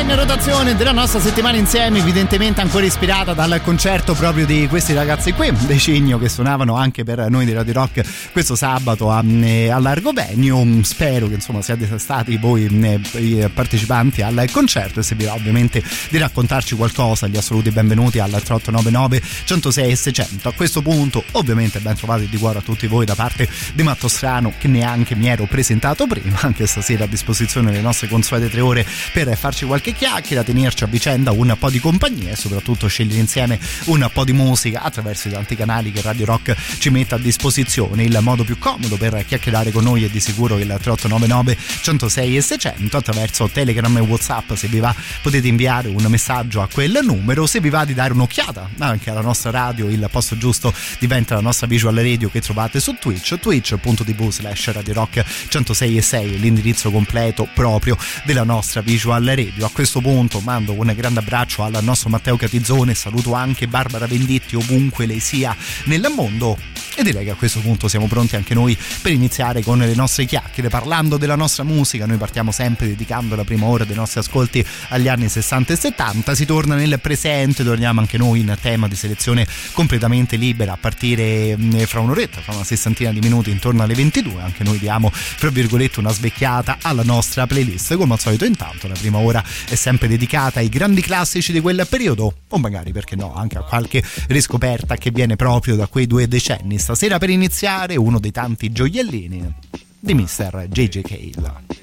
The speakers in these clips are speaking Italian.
In rotazione della nostra settimana insieme, evidentemente ancora ispirata dal concerto proprio di questi ragazzi qui, dei Cigno, che suonavano anche per noi di Radio Rock questo sabato a, eh, all'Argovegno. Spero che insomma siate stati voi eh, partecipanti al concerto e se vi va ovviamente di raccontarci qualcosa, gli assoluti benvenuti al 3899 106 e 600. A questo punto ovviamente ben trovati di cuore a tutti voi da parte di Matto Strano che neanche mi ero presentato prima, anche stasera a disposizione le nostre consuete tre ore per farci qualche chiacchiera, tenerci a vicenda un po' di compagnia e soprattutto scegliere insieme un po' di musica attraverso i tanti canali che Radio Rock ci mette a disposizione. Il modo più comodo per chiacchierare con noi è di sicuro il 3899 106 e 600 attraverso Telegram e Whatsapp. Se vi va potete inviare un messaggio a quel numero. Se vi va di dare un'occhiata anche alla nostra radio, il posto giusto diventa la nostra visual radio che trovate su Twitch, twitch.tv slash Radio Rock 106 e 6, l'indirizzo completo proprio della nostra visual radio. A questo punto mando un grande abbraccio al nostro Matteo Catizzone, saluto anche Barbara Venditti ovunque lei sia nel mondo e direi che a questo punto siamo pronti anche noi per iniziare con le nostre chiacchiere parlando della nostra musica. Noi partiamo sempre dedicando la prima ora dei nostri ascolti agli anni 60 e 70, si torna nel presente, torniamo anche noi in tema di selezione completamente libera a partire mm, fra un'oretta, fra una sessantina di minuti intorno alle 22, anche noi diamo fra virgolette una svecchiata alla nostra playlist. Come al solito intanto la prima ora è sempre dedicata ai grandi classici di quel periodo o magari perché no anche a qualche riscoperta che viene proprio da quei due decenni stasera per iniziare uno dei tanti gioiellini di Mr. JJ Cale.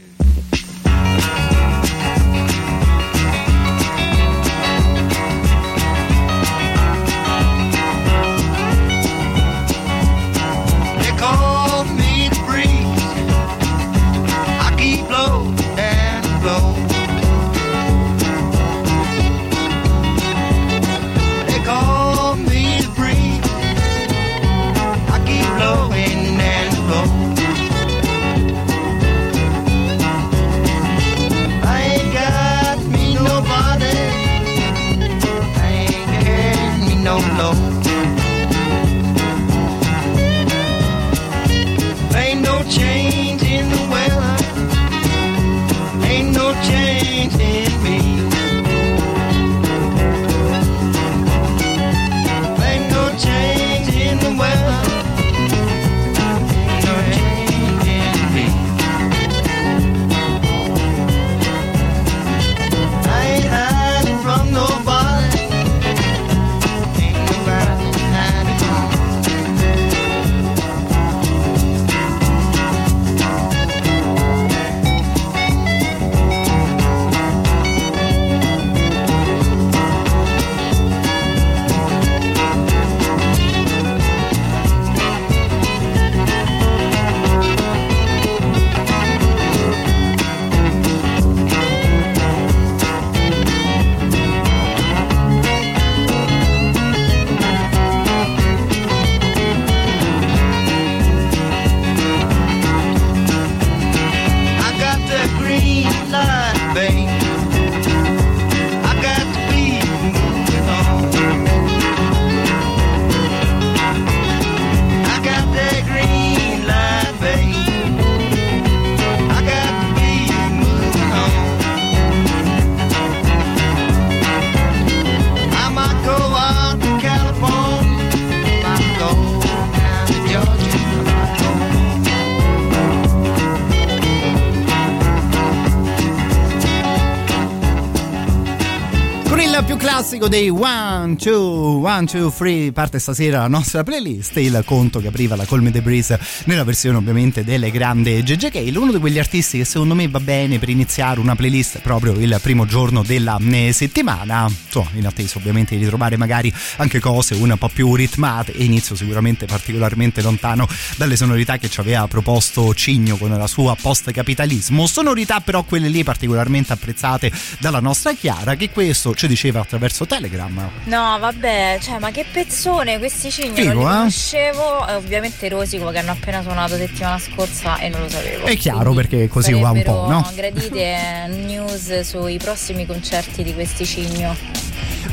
Classico dei One, Two, One, Two, Three. Parte stasera la nostra playlist il conto che apriva la Call Me The Breeze nella versione ovviamente delle grandi GG Cale uno di quegli artisti che secondo me va bene per iniziare una playlist proprio il primo giorno della eh, settimana. Insomma in attesa ovviamente di ritrovare magari anche cose un po' più ritmate. E inizio sicuramente particolarmente lontano dalle sonorità che ci aveva proposto Cigno con la sua post capitalismo sonorità però quelle lì particolarmente apprezzate dalla nostra Chiara che questo ci ci diceva attraverso Telegram. No, vabbè, cioè, ma che pezzone, questi cigni Figo, non li eh? conoscevo. E ovviamente Rosico che hanno appena suonato settimana scorsa e non lo sapevo. È chiaro, perché così va un po', no? gradite news sui prossimi concerti di questi cigno.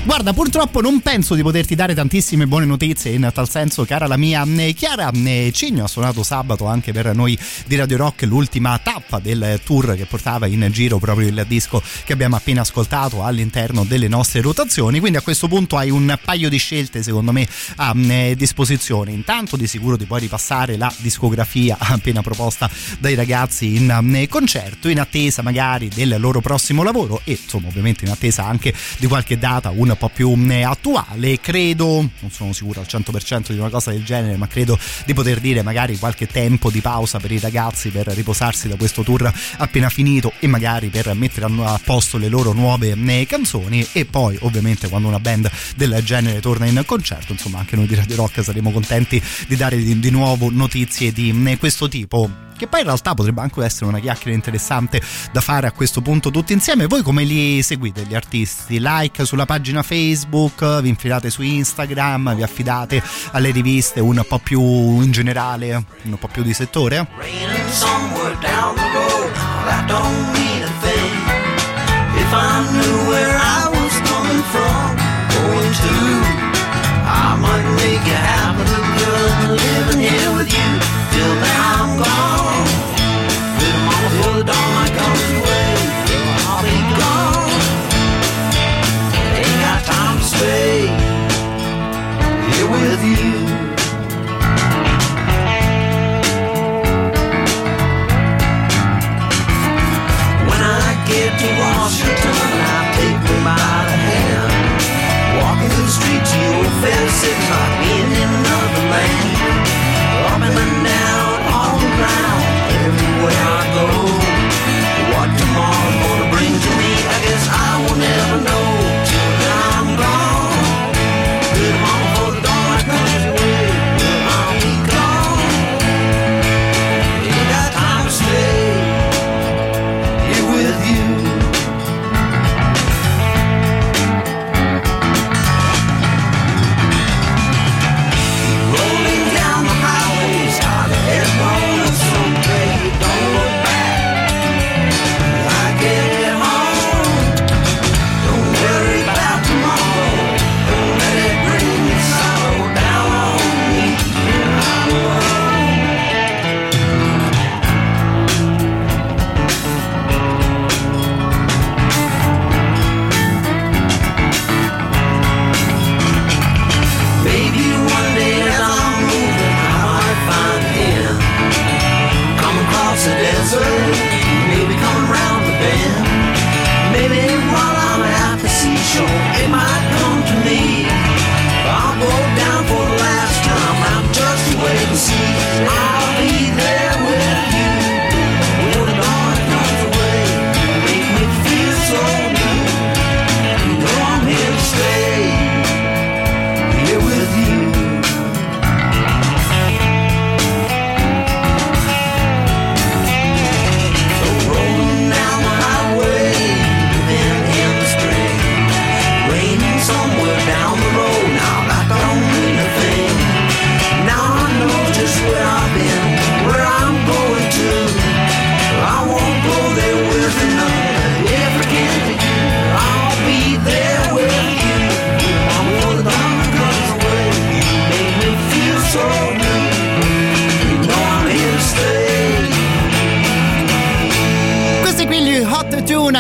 Guarda, purtroppo non penso di poterti dare tantissime buone notizie in tal senso, cara la mia eh, Chiara eh, Cigno ha suonato sabato anche per noi di Radio Rock l'ultima tappa del tour che portava in giro proprio il disco che abbiamo appena ascoltato all'interno delle nostre rotazioni, quindi a questo punto hai un paio di scelte secondo me a eh, disposizione. Intanto di sicuro ti puoi ripassare la discografia appena proposta dai ragazzi in concerto, in attesa magari del loro prossimo lavoro e insomma ovviamente in attesa anche di qualche data un po' più eh, attuale. Credo, non sono sicuro al 100% di una cosa del genere, ma credo di poter dire magari qualche tempo di pausa per i ragazzi per riposarsi da questo tour appena finito e magari per mettere a posto le loro nuove eh, canzoni e poi ovviamente quando una band del genere torna in concerto, insomma anche noi di Radio Rock saremo contenti di dare di, di nuovo notizie di eh, questo tipo che poi in realtà potrebbe anche essere una chiacchiera interessante da fare a questo punto tutti insieme. Voi come li seguite gli artisti? Like sulla pagina Facebook, vi infilate su Instagram, vi affidate alle riviste un po' più in generale, un po' più di settore? Raining somewhere down the road,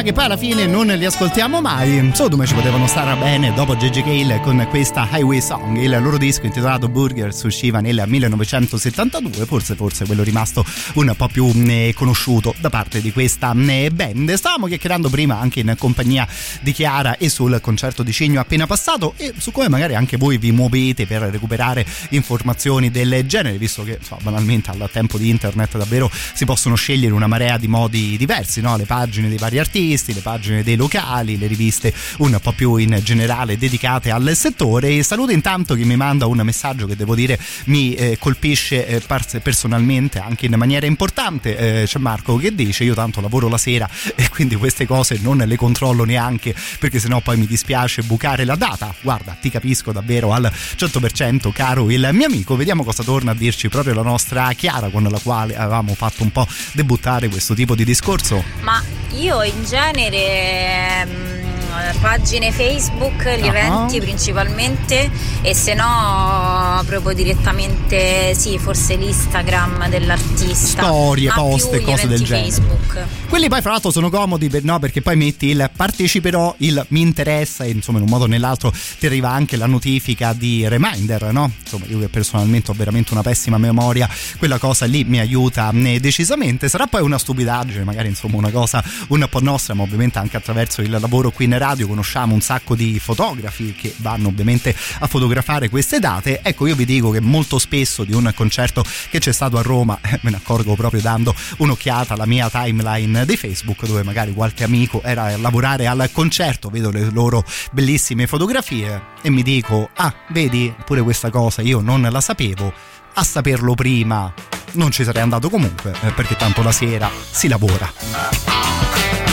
che poi alla fine non li ascoltiamo mai. Insomma, ci potevano stare bene dopo JJ Cale con questa Highway Song. Il loro disco intitolato Burgers usciva nel 1972, forse forse quello rimasto un po' più conosciuto da parte di questa band. Stavamo chiacchierando prima anche in compagnia di Chiara e sul concerto di Cigno appena passato e su come magari anche voi vi muovete per recuperare informazioni del genere, visto che insomma, banalmente al tempo di internet davvero si possono scegliere una marea di modi diversi, no? le pagine dei vari artisti giornalisti, le pagine dei locali, le riviste un po' più in generale dedicate al settore. E saluto intanto chi mi manda un messaggio che devo dire mi eh, colpisce eh, personalmente anche in maniera importante. Eh, c'è Marco che dice: Io tanto lavoro la sera e quindi queste cose non le controllo neanche perché sennò poi mi dispiace bucare la data. Guarda, ti capisco davvero al 100%, caro il mio amico. Vediamo cosa torna a dirci proprio la nostra Chiara con la quale avevamo fatto un po' debuttare questo tipo di discorso. Ma io in genere izan ere pagine Facebook, gli Ah. eventi principalmente e se no proprio direttamente sì, forse l'Instagram dell'artista. Storie, ma post e cose del genere. Facebook. Quelli poi fra l'altro sono comodi per- no, perché poi metti il parteciperò, il mi interessa e insomma in un modo o nell'altro ti arriva anche la notifica di reminder, no? Insomma io che personalmente ho veramente una pessima memoria, quella cosa lì mi aiuta eh, decisamente. Sarà poi una stupidaggine, magari insomma una cosa un po' nostra, ma ovviamente anche attraverso il lavoro qui in radio conosciamo un sacco di fotografi che vanno ovviamente a fotografare queste date. Ecco io vi dico che molto spesso di un concerto che c'è stato a Roma me ne accorgo proprio dando un'occhiata alla mia timeline di Facebook dove magari qualche amico era a lavorare al concerto, vedo le loro bellissime fotografie e mi dico ah vedi pure questa cosa io non la sapevo, a saperlo prima non ci sarei andato comunque eh, perché tanto la sera si lavora.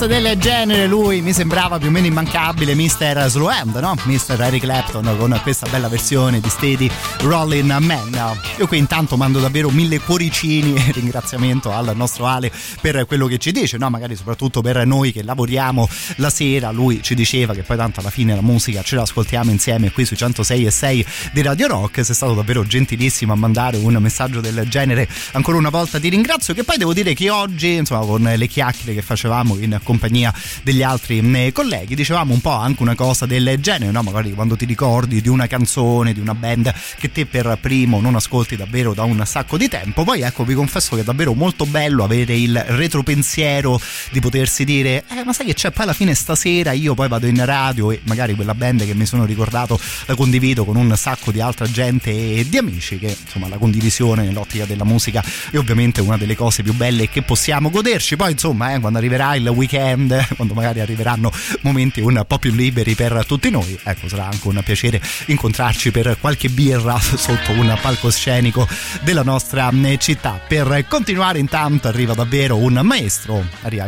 Playlist del genere lui mi sembrava più o meno immancabile Mr. Slow Hand, no? Mr. Eric Clapton con questa bella versione di Steady Rolling Man. Io qui intanto mando davvero mille cuoricini e ringraziamento al nostro Ale per quello che ci dice, no? Magari soprattutto per noi che lavoriamo la sera, lui ci diceva che poi tanto alla fine la musica ce l'ascoltiamo insieme qui sui 106 e 6 di Radio Rock, sei stato davvero gentilissimo a mandare un messaggio del genere. Ancora una volta ti ringrazio che poi devo dire che oggi, insomma, con le chiacchiere che facevamo in compagnia degli altri mm, colleghi. Dicevamo un po' anche una cosa del genere, no? magari quando ti ricordi di una canzone, di una band che te per primo non ascolti davvero da un sacco di tempo. Poi ecco, vi confesso che è davvero molto bello avere il retropensiero di potersi dire, eh ma sai che c'è, poi alla fine stasera io poi vado in radio e magari quella band che mi sono ricordato la condivido con un sacco di altra gente e di amici che insomma la condivisione nell'ottica della musica è ovviamente una delle cose più belle che possiamo goderci. Poi insomma, eh, quando arriverà il weekend, quando magari arriveranno momenti un po' più liberi per tutti noi, ecco, sarà anche un piacere incontrarci per qualche birra sotto un palcoscenico della nostra mm, città. Per continuare intanto arriva davvero un maestro, arriva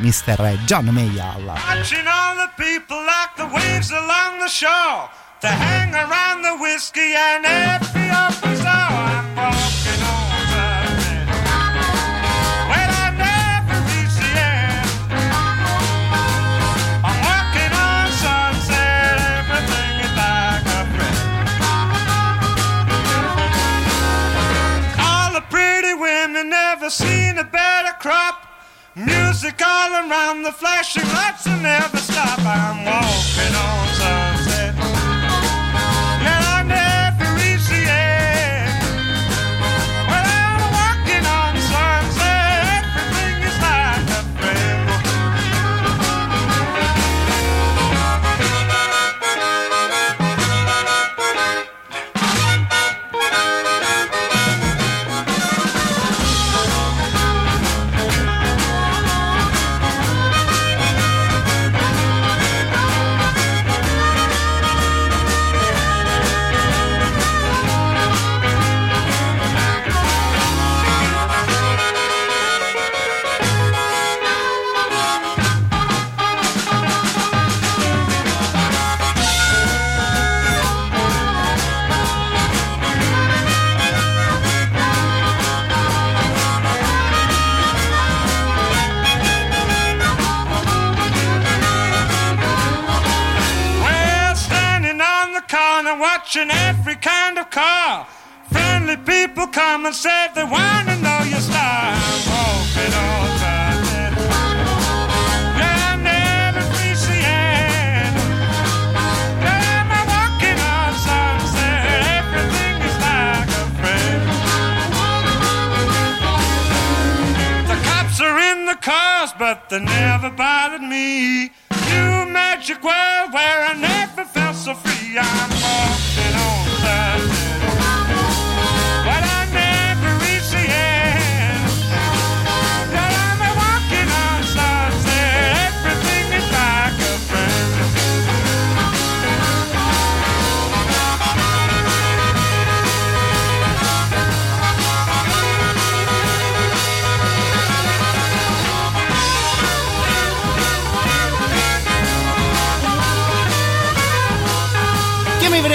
all the shore. To hang around the whiskey and every open door. I'm never seen a better crop. Music all around the flashing lights will never stop. I'm walking on sunset. Watching every kind of car. Friendly people come and say they want to know your style. I'm walking on sunset. Yeah, I never the. Yeah, I'm walking on sunset. Everything is like a friend. The cops are in the cars, but they never bothered me. Magic world where I never felt so free. I'm walking on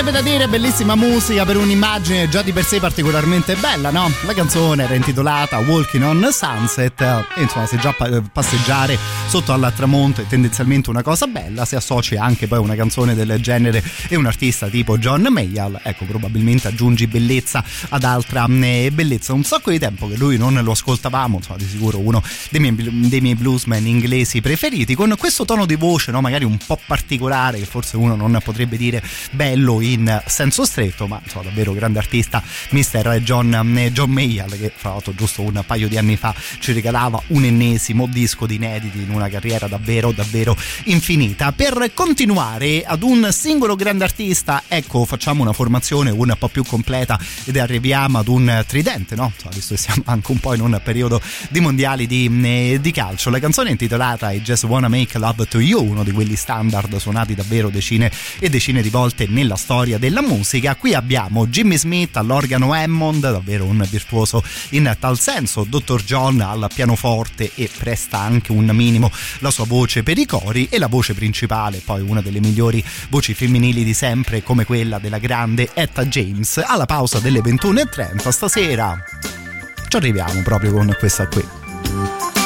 Verrebbe da dire bellissima musica per un'immagine già di per sé particolarmente bella, no? La canzone era intitolata Walking on Sunset e insomma se già pa- passeggiare sotto al tramonto è tendenzialmente una cosa bella, se associ anche poi una canzone del genere e un artista tipo John Mayall, ecco probabilmente aggiungi bellezza ad altra mm, bellezza. Un sacco di tempo che lui non lo ascoltavamo, insomma di sicuro uno dei miei, dei miei bluesman inglesi preferiti, con questo tono di voce no? magari un po' particolare che forse uno non potrebbe dire bello in senso stretto, ma insomma davvero grande artista, Mr. John, eh, John Mayall, che fra l'altro giusto un paio di anni fa ci regalava un ennesimo disco di inediti in una carriera davvero davvero infinita. Per continuare ad un singolo grande artista, ecco facciamo una formazione un po' più completa ed arriviamo ad un tridente, no? Insomma, visto che siamo anche un po' in un periodo di mondiali di, eh, di calcio. La canzone è intitolata I Just Wanna Make Love to You, uno di quelli standard suonati davvero decine e decine di volte nella storia della musica. Qui abbiamo Jimmy Smith all'organo Hammond, davvero un virtuoso in tal senso, Dr. John al pianoforte e presta anche un minimo la sua voce per i cori e la voce principale, poi una delle migliori voci femminili di sempre come quella della grande Etta James. Alla pausa delle 21.30 stasera ci arriviamo proprio con questa qui.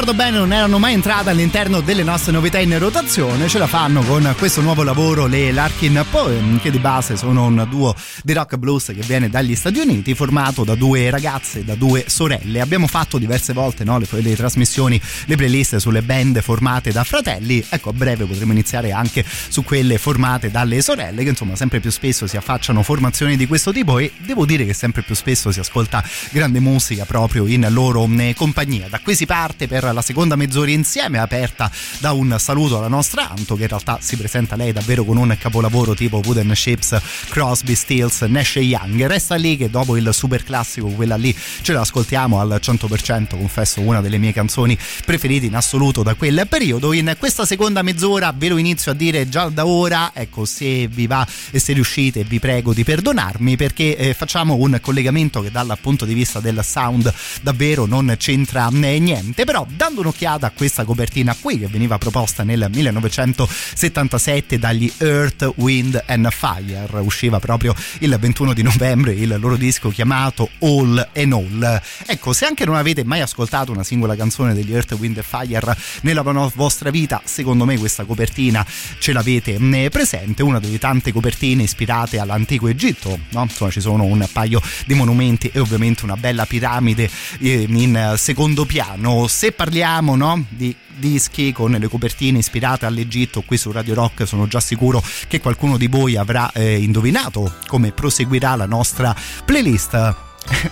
Ricordo bene non erano mai entrate all'interno delle nostre novità in rotazione. Ce la fanno con questo nuovo lavoro, le Larkin Poem, che di base sono un duo di rock blues che viene dagli Stati Uniti, formato da due ragazze, da due sorelle. Abbiamo fatto diverse volte no, le, le trasmissioni, le playlist sulle band formate da fratelli. Ecco, a breve potremo iniziare anche su quelle formate dalle sorelle, che insomma sempre più spesso si affacciano formazioni di questo tipo e devo dire che sempre più spesso si ascolta grande musica proprio in loro eh, compagnia. Da qui si parte per la seconda mezz'ora insieme, aperta da un saluto alla nostra Anto, che in realtà si presenta lei davvero con un capolavoro tipo Wooden Ships, Crosby, Stills, Nash Young. Resta lì che dopo il super classico, quella lì ce l'ascoltiamo al 100%, confesso una delle mie canzoni preferite in assoluto da quel periodo. In questa seconda mezz'ora ve lo inizio a dire già da ora, ecco se vi va e se riuscite vi prego di perdonarmi perché eh, facciamo un collegamento che dal punto di vista del sound davvero non c'entra eh, niente, però dando un'occhiata a questa copertina qui che veniva proposta nel 1977 dagli Earth, Wind and Fire, usciva proprio il 21 di novembre il loro disco chiamato All and All. Ecco, se anche non avete mai ascoltato una singola canzone degli Earth, Wind and Fire nella vostra vita, secondo me questa copertina ce l'avete eh, presente, una delle tante copertine ispirate all'antico Egitto, no? Insomma, ci sono un paio di monumenti e ovviamente una bella piramide eh, in secondo piano. Se parliamo no, di dischi con le copertine ispirate all'Egitto qui su Radio Rock. Sono già sicuro che qualcuno di voi avrà eh, indovinato come proseguirà la nostra playlist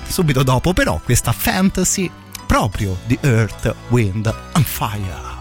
subito dopo però questa fantasy proprio di Earth, Wind and Fire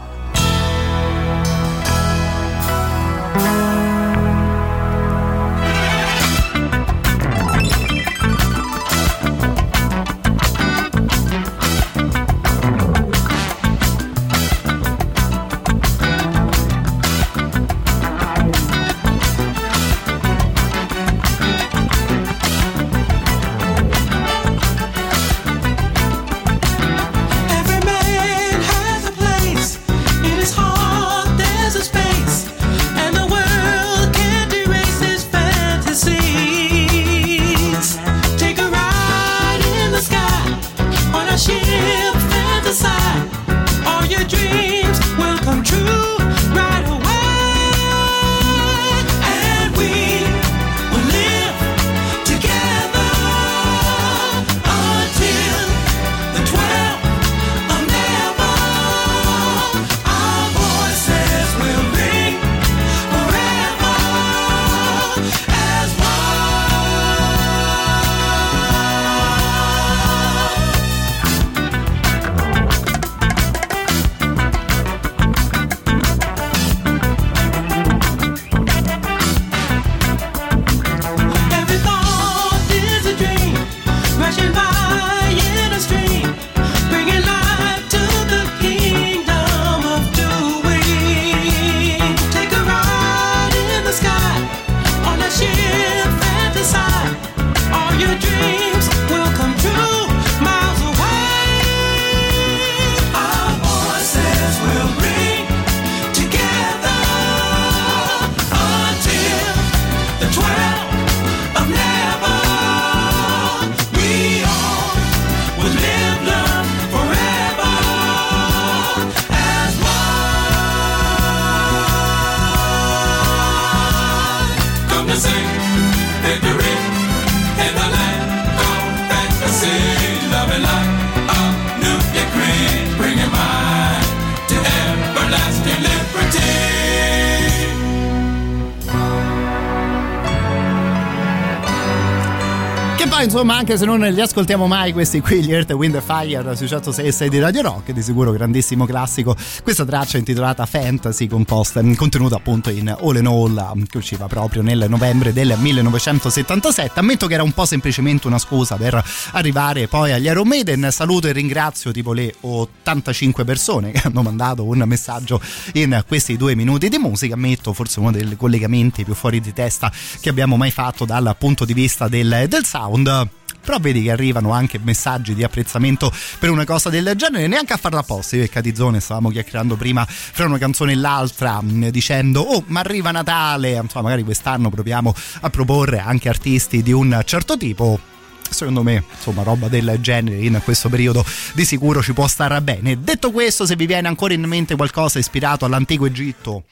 anche se non li ascoltiamo mai questi qui gli Earth, Wind Fire sui 106 e 6 di Radio Rock di sicuro grandissimo classico. Questa traccia intitolata Fantasy composta contenuta appunto in All in All che usciva proprio nel novembre del 1977 ammetto che era un po' semplicemente una scusa per arrivare poi agli Iron Maiden. Saluto e ringrazio tipo le 85 persone che hanno mandato un messaggio in questi due minuti di musica. Ammetto forse uno dei collegamenti più fuori di testa che abbiamo mai fatto dal punto di vista del, del sound però vedi che arrivano anche messaggi di apprezzamento per una cosa del genere. Neanche a farla apposta. Io e Catizzone stavamo chiacchierando prima fra una canzone e l'altra mh, dicendo oh ma arriva Natale. Insomma magari quest'anno proviamo a proporre anche artisti di un certo tipo. Secondo me, insomma, roba del genere in questo periodo di sicuro ci può stare bene. Detto questo, se vi viene ancora in mente qualcosa ispirato all'antico Egitto,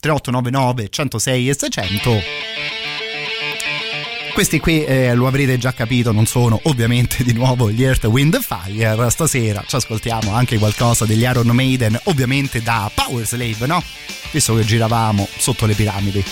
3899 106 e 600 questi qui eh, lo avrete già capito, non sono ovviamente di nuovo gli Earth, Wind Fire. Stasera ci ascoltiamo anche qualcosa degli Iron Maiden, ovviamente da Power Slave, no? Visto che giravamo sotto le piramidi.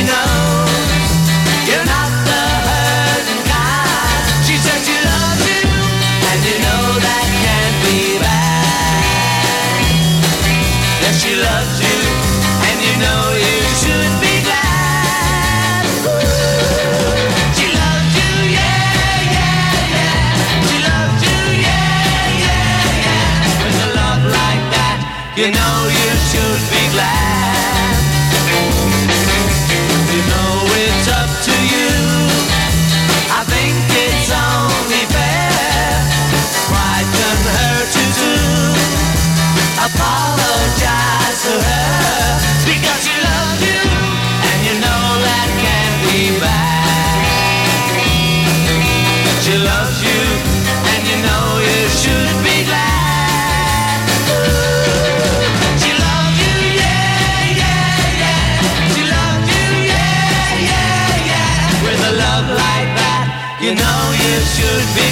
enough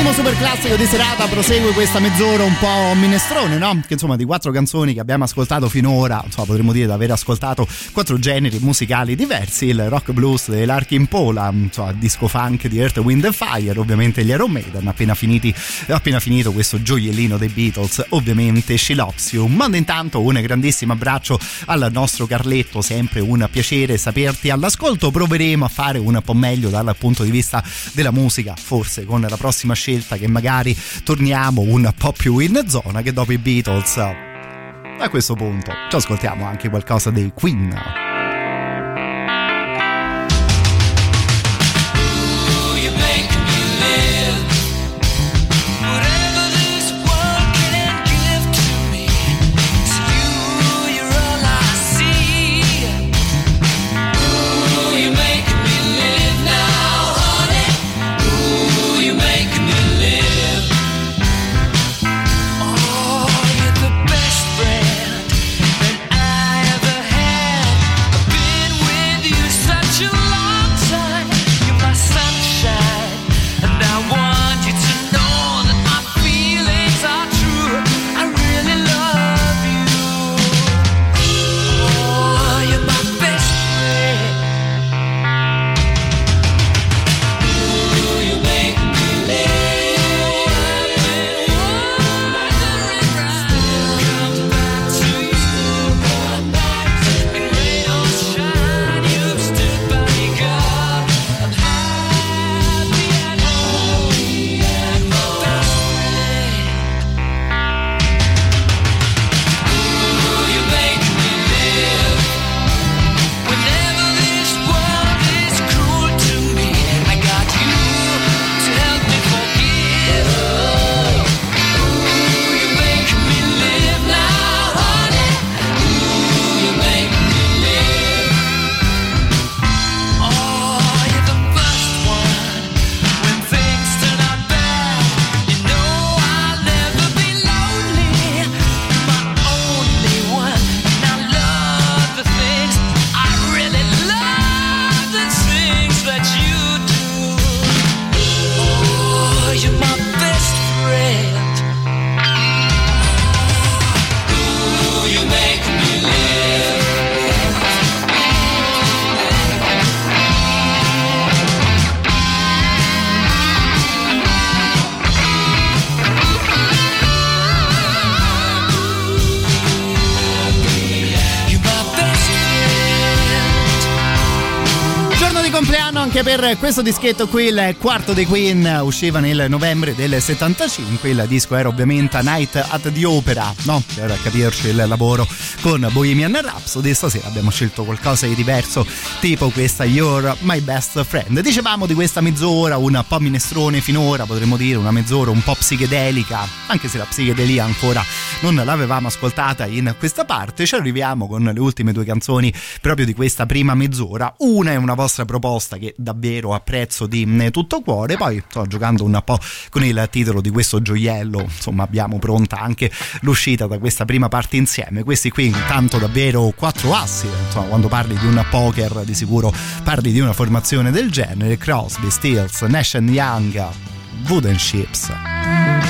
Primo super classico di serata prosegue questa mezz'ora un po' minestrone, no? Che insomma di quattro canzoni che abbiamo ascoltato finora, insomma potremmo dire di aver ascoltato quattro generi musicali diversi, il rock blues dell'Arkin Pola, insomma disco funk di Earth, Wind and Fire, ovviamente gli Iron Maiden, appena, finiti, appena finito questo gioiellino dei Beatles, ovviamente She Loves You. Mando intanto un grandissimo abbraccio al nostro Carletto, sempre un piacere saperti all'ascolto, proveremo a fare un po' meglio dal punto di vista della musica, forse con la prossima scelta che magari torniamo un po' più in zona che dopo i Beatles. A questo punto ci ascoltiamo anche qualcosa dei Queen. Questo dischetto qui, il quarto dei Queen usciva nel novembre del 75, il disco era ovviamente A Night at the Opera, no? Per capirci il lavoro con Bohemian Rhapsody, stasera abbiamo scelto qualcosa di diverso, tipo questa You're My Best Friend. Dicevamo di questa mezz'ora, un po' minestrone finora, potremmo dire una mezz'ora un po' psichedelica, anche se la psichedelia ancora non l'avevamo ascoltata in questa parte, ci arriviamo con le ultime due canzoni proprio di questa prima mezz'ora, una è una vostra proposta che davvero apprezzo di mm, tutto cuore, poi sto giocando un po' con il titolo di questo gioiello, insomma abbiamo pronta anche l'uscita da questa prima parte insieme, questi qui intanto davvero quattro assi, insomma quando parli di un poker di sicuro parli di una formazione del genere, Crosby, Stills, Nash Young, Wooden Ships.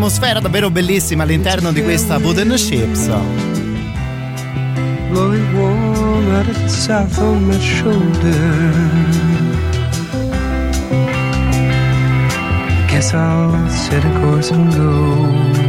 Un'atmosfera davvero bellissima all'interno di questa Wooden Ships. blowing warm of the south on my shoulder. Guess I'll set a course and go.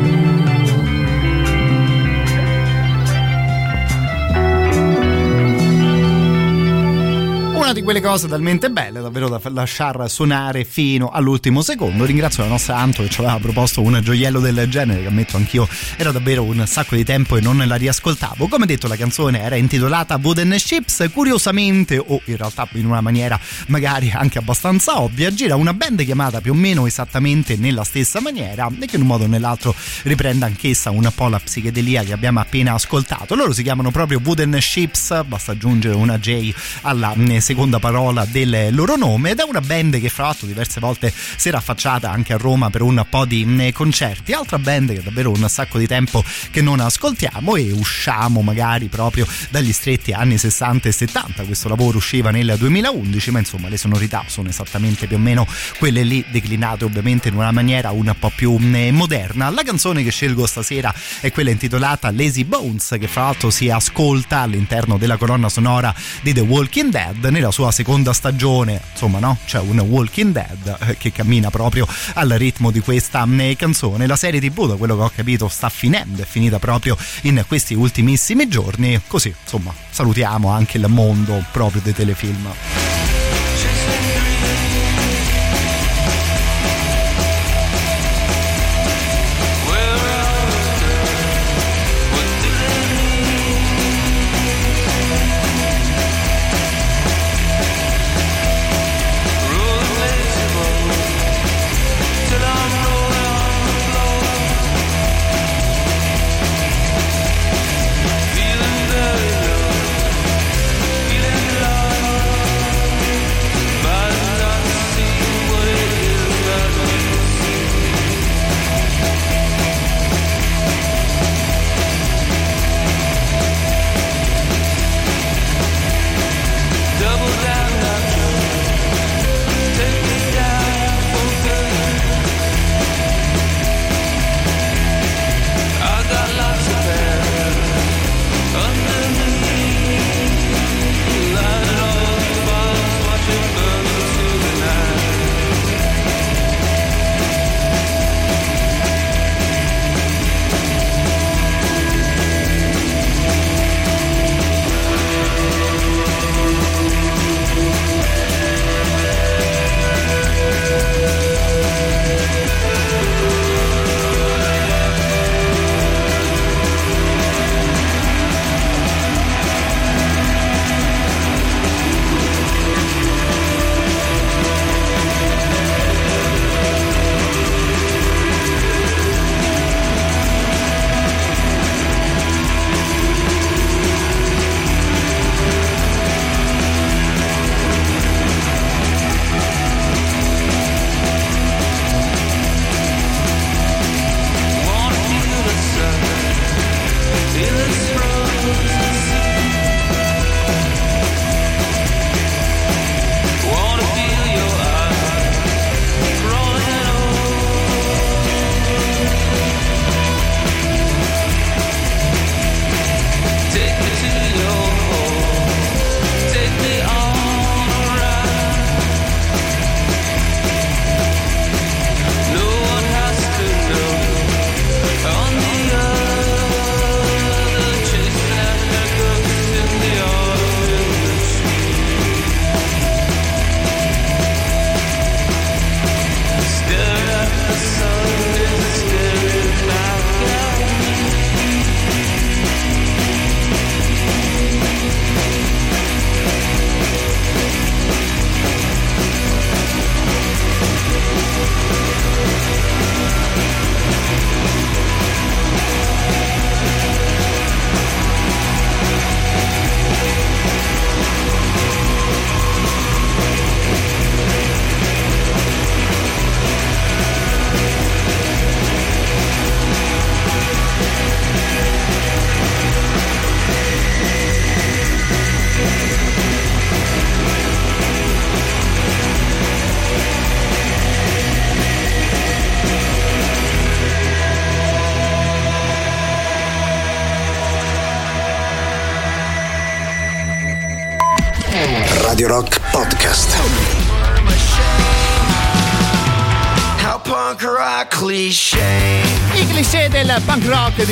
Di quelle cose talmente belle, davvero da lasciar suonare fino all'ultimo secondo. Ringrazio la nostra Anto che ci aveva proposto un gioiello del genere, che ammetto anch'io era davvero un sacco di tempo e non la riascoltavo. Come detto, la canzone era intitolata Wooden Ships. Curiosamente, o in realtà in una maniera magari anche abbastanza ovvia, gira una band chiamata più o meno esattamente nella stessa maniera e che in un modo o nell'altro riprende anch'essa un po' la psichedelia che abbiamo appena ascoltato. Loro si chiamano proprio Wooden Ships, basta aggiungere una J alla mm, seconda parola del loro nome ed è una band che fra l'altro diverse volte si era affacciata anche a Roma per un po' di mm, concerti. Altra band che è davvero un sacco di tempo che non ascoltiamo e usciamo magari proprio dagli stretti anni 60 e 70. Questo lavoro usciva nel 2011, ma insomma le sonorità sono esattamente più o meno quelle lì declinate ovviamente in una maniera un po' più mm, moderna. La canzone che scelgo stasera è quella intitolata Lazy Bones, che fra l'altro si ascolta all'interno della colonna sonora di The Walking Dead nella sua seconda stagione. Insomma, no? C'è un Walking Dead eh, che cammina proprio al ritmo di questa mm, canzone. La serie TV, da quello che ho capito, sta finendo, è finita proprio in questi ultimissimi giorni. Così, insomma, salutiamo anche il mondo proprio dei telefilm.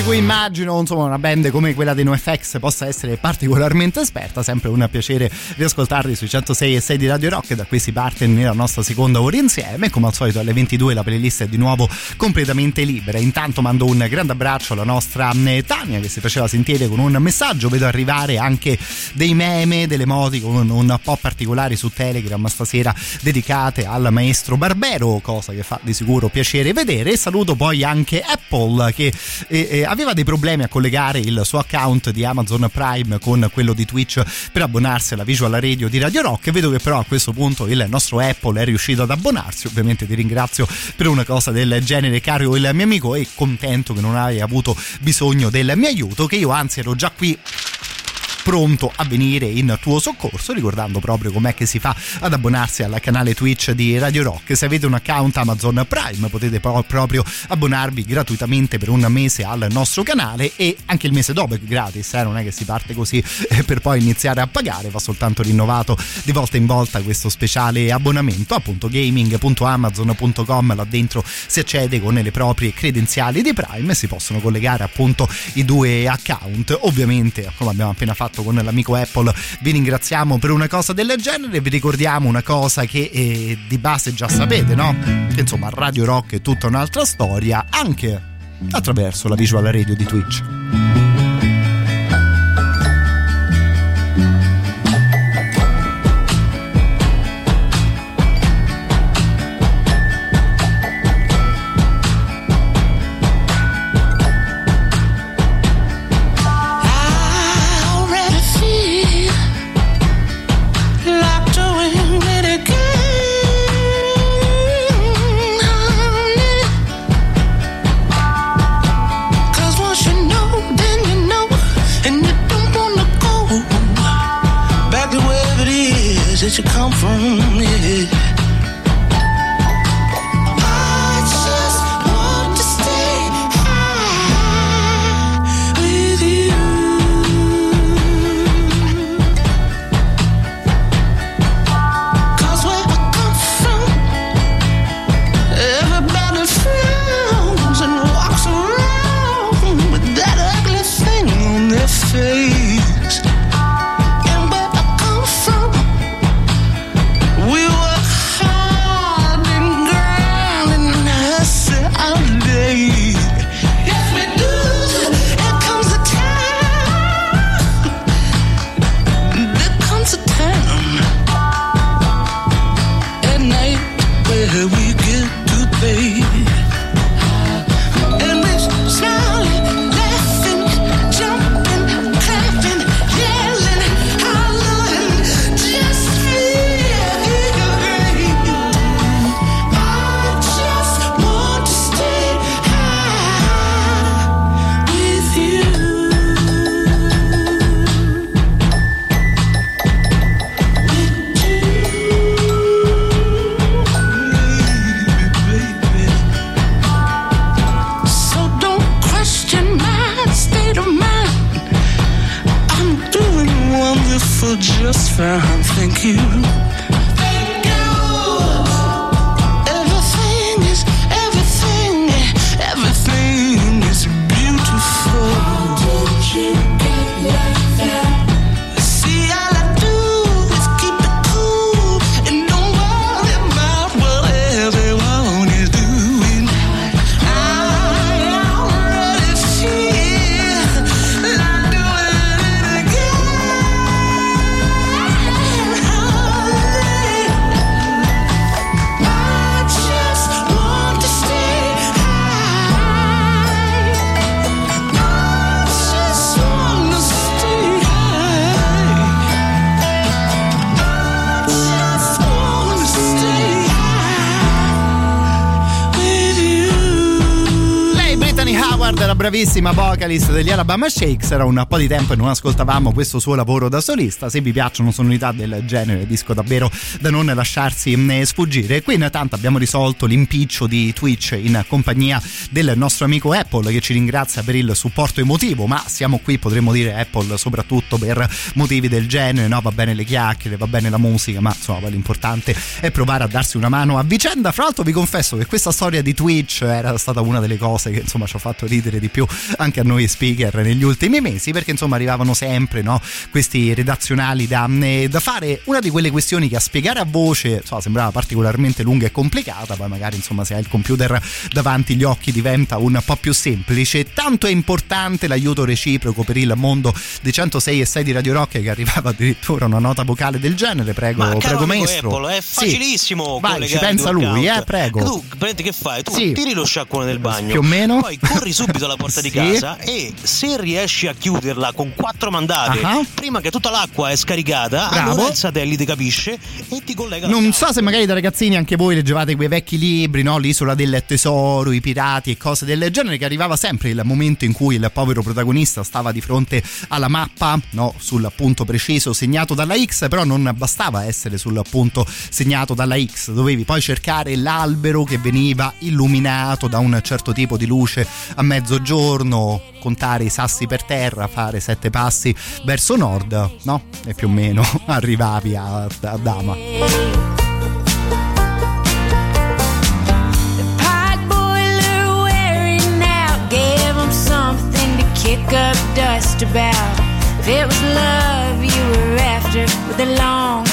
Cui immagino insomma una band come quella dei NoFX possa essere particolarmente esperta, sempre un piacere riascoltarli sui 106 e 6 di Radio Rock. Da qui si parte nella nostra seconda ora insieme, come al solito alle 22 la playlist è di nuovo completamente libera. Intanto mando un grande abbraccio alla nostra eh, Tania che si faceva sentire con un messaggio, vedo arrivare anche dei meme, delle moti con un po' particolari su Telegram stasera dedicate al maestro Barbero, cosa che fa di sicuro piacere vedere. Saluto poi anche Apple che eh, eh, aveva dei problemi a collegare il suo account di Amazon Prime con quello di Twitch per abbonarsi alla visual radio di Radio Rock. Vedo che però a questo punto il nostro Apple è riuscito ad abbonarsi. Ovviamente ti ringrazio per una cosa del genere caro il mio amico e contento che non hai avuto bisogno del mio aiuto che io anzi ero già qui pronto a venire in tuo soccorso ricordando proprio com'è che si fa ad abbonarsi al canale Twitch di Radio Rock se avete un account Amazon Prime potete pro- proprio abbonarvi gratuitamente per un mese al nostro canale e anche il mese dopo è gratis eh? non è che si parte così eh, per poi iniziare a pagare va soltanto rinnovato di volta in volta questo speciale abbonamento appunto gaming.amazon.com là dentro si accede con le proprie credenziali di Prime e si possono collegare appunto i due account ovviamente come abbiamo appena fatto con l'amico Apple vi ringraziamo per una cosa del genere vi ricordiamo una cosa che eh, di base già sapete no? che insomma Radio Rock è tutta un'altra storia anche attraverso la visual radio di Twitch just fine. Thank you. Bravissima vocalist degli Alabama Shakes, era un po' di tempo e non ascoltavamo questo suo lavoro da solista. Se vi piacciono sonorità del genere, disco davvero da non lasciarsi mm, sfuggire. Qui intanto abbiamo risolto l'impiccio di Twitch in compagnia del nostro amico Apple che ci ringrazia per il supporto emotivo, ma siamo qui, potremmo dire Apple soprattutto per motivi del genere, no? Va bene le chiacchiere, va bene la musica, ma insomma l'importante è provare a darsi una mano a vicenda. Fra l'altro vi confesso che questa storia di Twitch era stata una delle cose che insomma ci ha fatto ridere di più anche a noi speaker negli ultimi mesi perché insomma arrivavano sempre no, questi redazionali da, eh, da, fare. Una di quelle questioni che a spiegare a voce so, sembrava particolarmente lunga e complicata poi magari insomma se hai il computer davanti gli occhi diventa un po' più semplice. Tanto è importante l'aiuto reciproco per il mondo dei 106 e 6 di Radio Rock che arrivava addirittura una nota vocale del genere. Prego, Ma prego maestro. Apple, è facilissimo sì. vai ci pensa lui eh prego. Tu prendi che fai? Tu Sì. tiri lo sciacquone del bagno. Più o meno. poi corri subito alla porta di Sì. casa e se riesci a chiuderla con quattro mandate Ah. prima che tutta l'acqua è scaricata Bravo. allora il satellite capisce e ti collega Non so se magari da ragazzini anche voi leggevate quei vecchi libri, no? L'isola del tesoro, i pirati e cose del genere, che arrivava sempre il momento in cui il povero protagonista stava di fronte alla mappa, no? Sul punto preciso segnato dalla X, però non bastava essere sul punto segnato dalla X, dovevi poi cercare l'albero che veniva illuminato da un certo tipo di luce a mezzogiorno, contare i sassi per terra, fare sette passi verso nord, no? E più o meno arrivavi a, a Dama. kick up dust about. If it was love you were after, with a long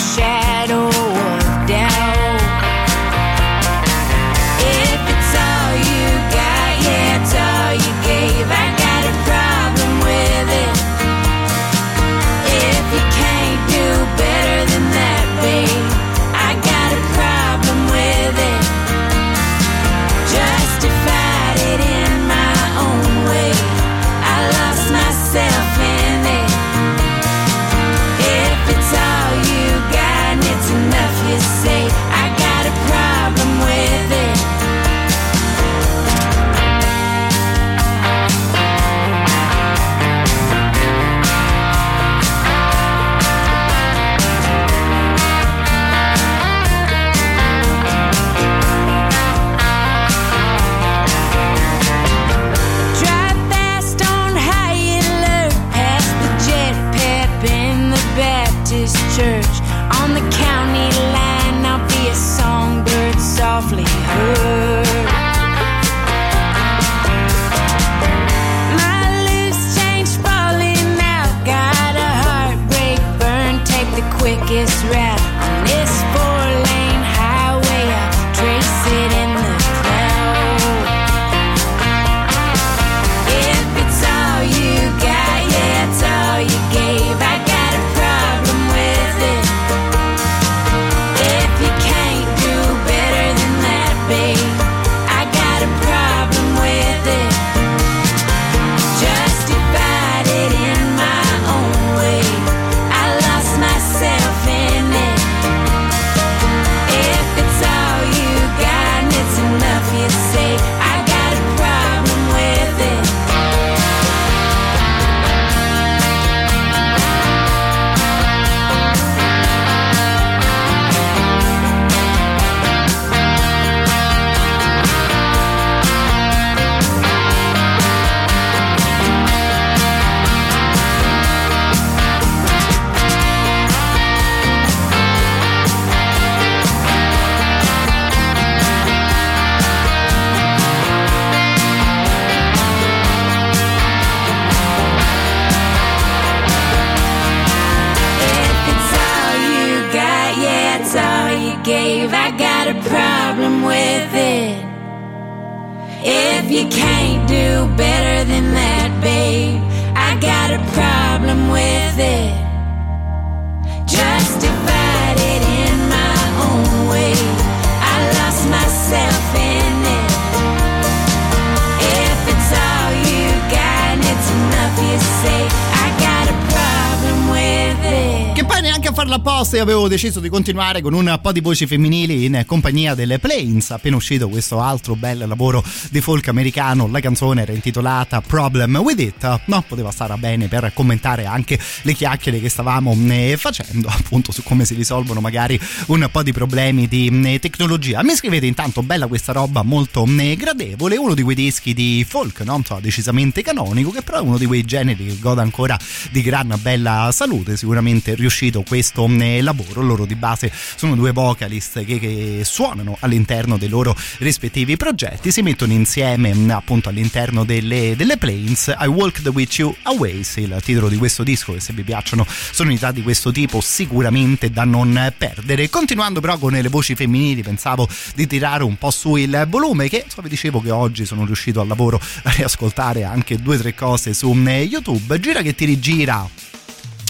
e avevo deciso di continuare con un po' di voci femminili in compagnia delle Plains. Appena uscito questo altro bel lavoro di folk americano, la canzone era intitolata Problem With It. No, poteva stare bene per commentare anche le chiacchiere che stavamo eh, facendo appunto su come si risolvono magari un po' di problemi di eh, tecnologia. Mi scrivete intanto, bella questa roba, molto eh, gradevole, uno di quei dischi di folk, no? So, decisamente canonico, che però è uno di quei generi che gode ancora di gran bella salute, sicuramente è riuscito questo eh, lavoro. Loro di base sono due vocalist che, che, suonano all'interno dei loro rispettivi progetti, si mettono insieme mm, appunto all'interno delle, delle Planes. I Walked With You Away, il titolo di questo disco, che se vi piacciono sonorità di questo tipo sicuramente da non perdere. Continuando però con le voci femminili, pensavo di tirare un po' su il volume che so, vi dicevo che oggi sono riuscito al lavoro a riascoltare anche due o tre cose su eh, YouTube. Gira che ti rigira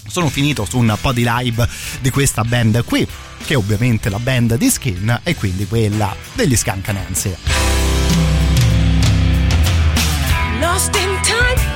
sono finito su un po' di live di questa band qui, che è ovviamente la band di Skin e quindi quella degli Scancanensi. Lost in time,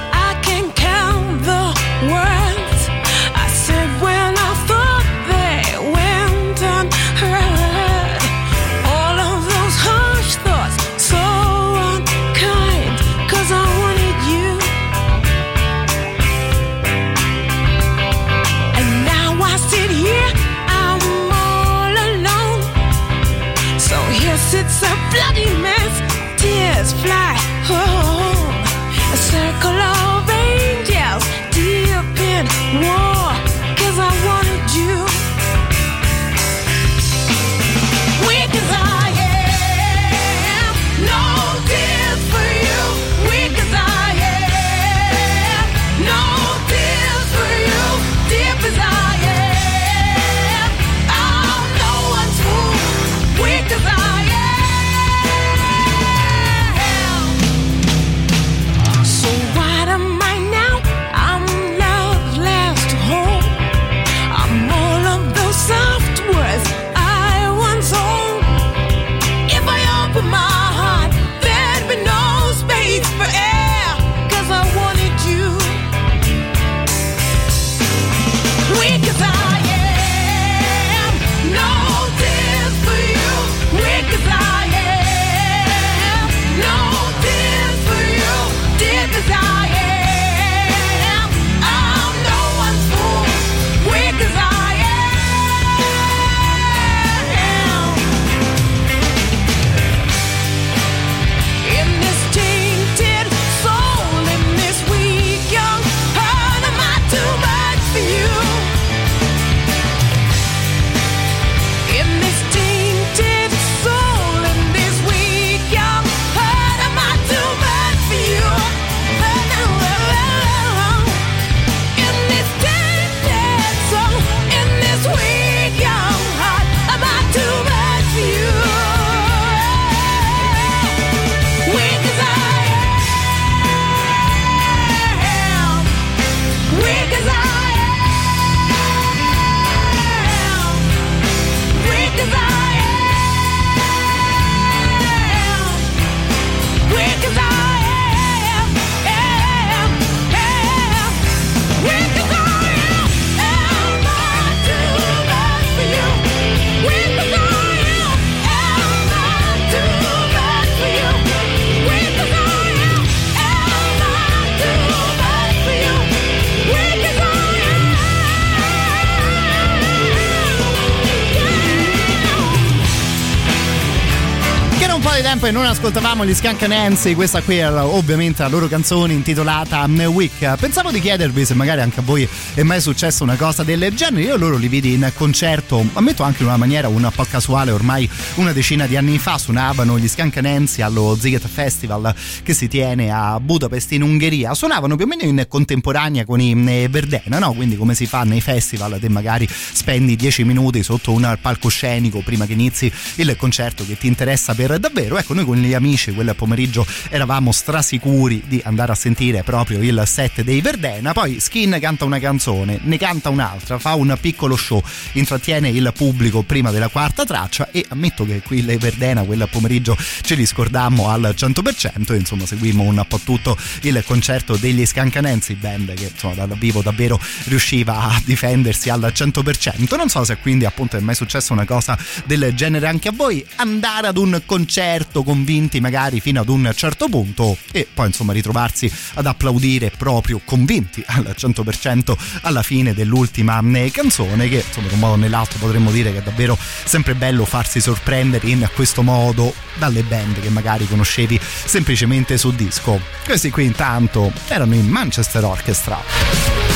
tempo e non ascoltavamo gli Skank Nancy, questa qui era ovviamente la loro canzone intitolata Week. Pensavo di chiedervi se magari anche a voi è mai successa una cosa del genere. Io loro li vidi in concerto, ammetto anche in una maniera un po' casuale, ormai una decina di anni fa suonavano gli Skank Nancy allo Ziget Festival che si tiene a Budapest in Ungheria. Suonavano più o meno in contemporanea con i eh, Verdena, no? Quindi come si fa nei festival, te magari spendi 10 minuti sotto un palcoscenico prima che inizi il concerto che ti interessa per davvero. ecco noi con gli amici quel pomeriggio eravamo strasicuri di andare a sentire proprio il set dei Verdena. Poi Skin canta una canzone ne canta un'altra fa un piccolo show intrattiene il pubblico prima della quarta traccia e ammetto che qui le Verdena quel pomeriggio ce li scordammo al 100% e insomma seguimmo un po' tutto il concerto degli Scancanensi band che insomma dal vivo davvero riusciva a difendersi al 100% non so se quindi appunto è mai successo una cosa del genere anche a voi. Andare ad un concerto convinti magari fino ad un certo punto e poi insomma ritrovarsi ad applaudire proprio convinti al 100% alla fine dell'ultima eh, canzone che insomma in un modo o nell'altro potremmo dire che è davvero sempre bello farsi sorprendere in questo modo dalle band che magari conoscevi semplicemente su disco. Questi qui intanto erano in Manchester Orchestra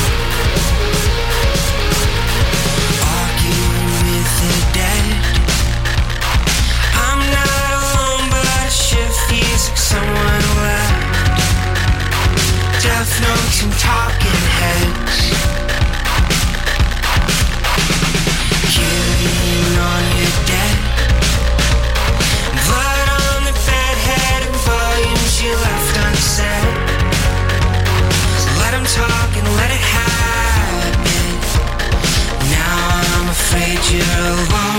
talking heads. Killing on your. Blood on the bed, head and volumes you left unsaid. Let talk and let it happen. Now I'm afraid you're alone.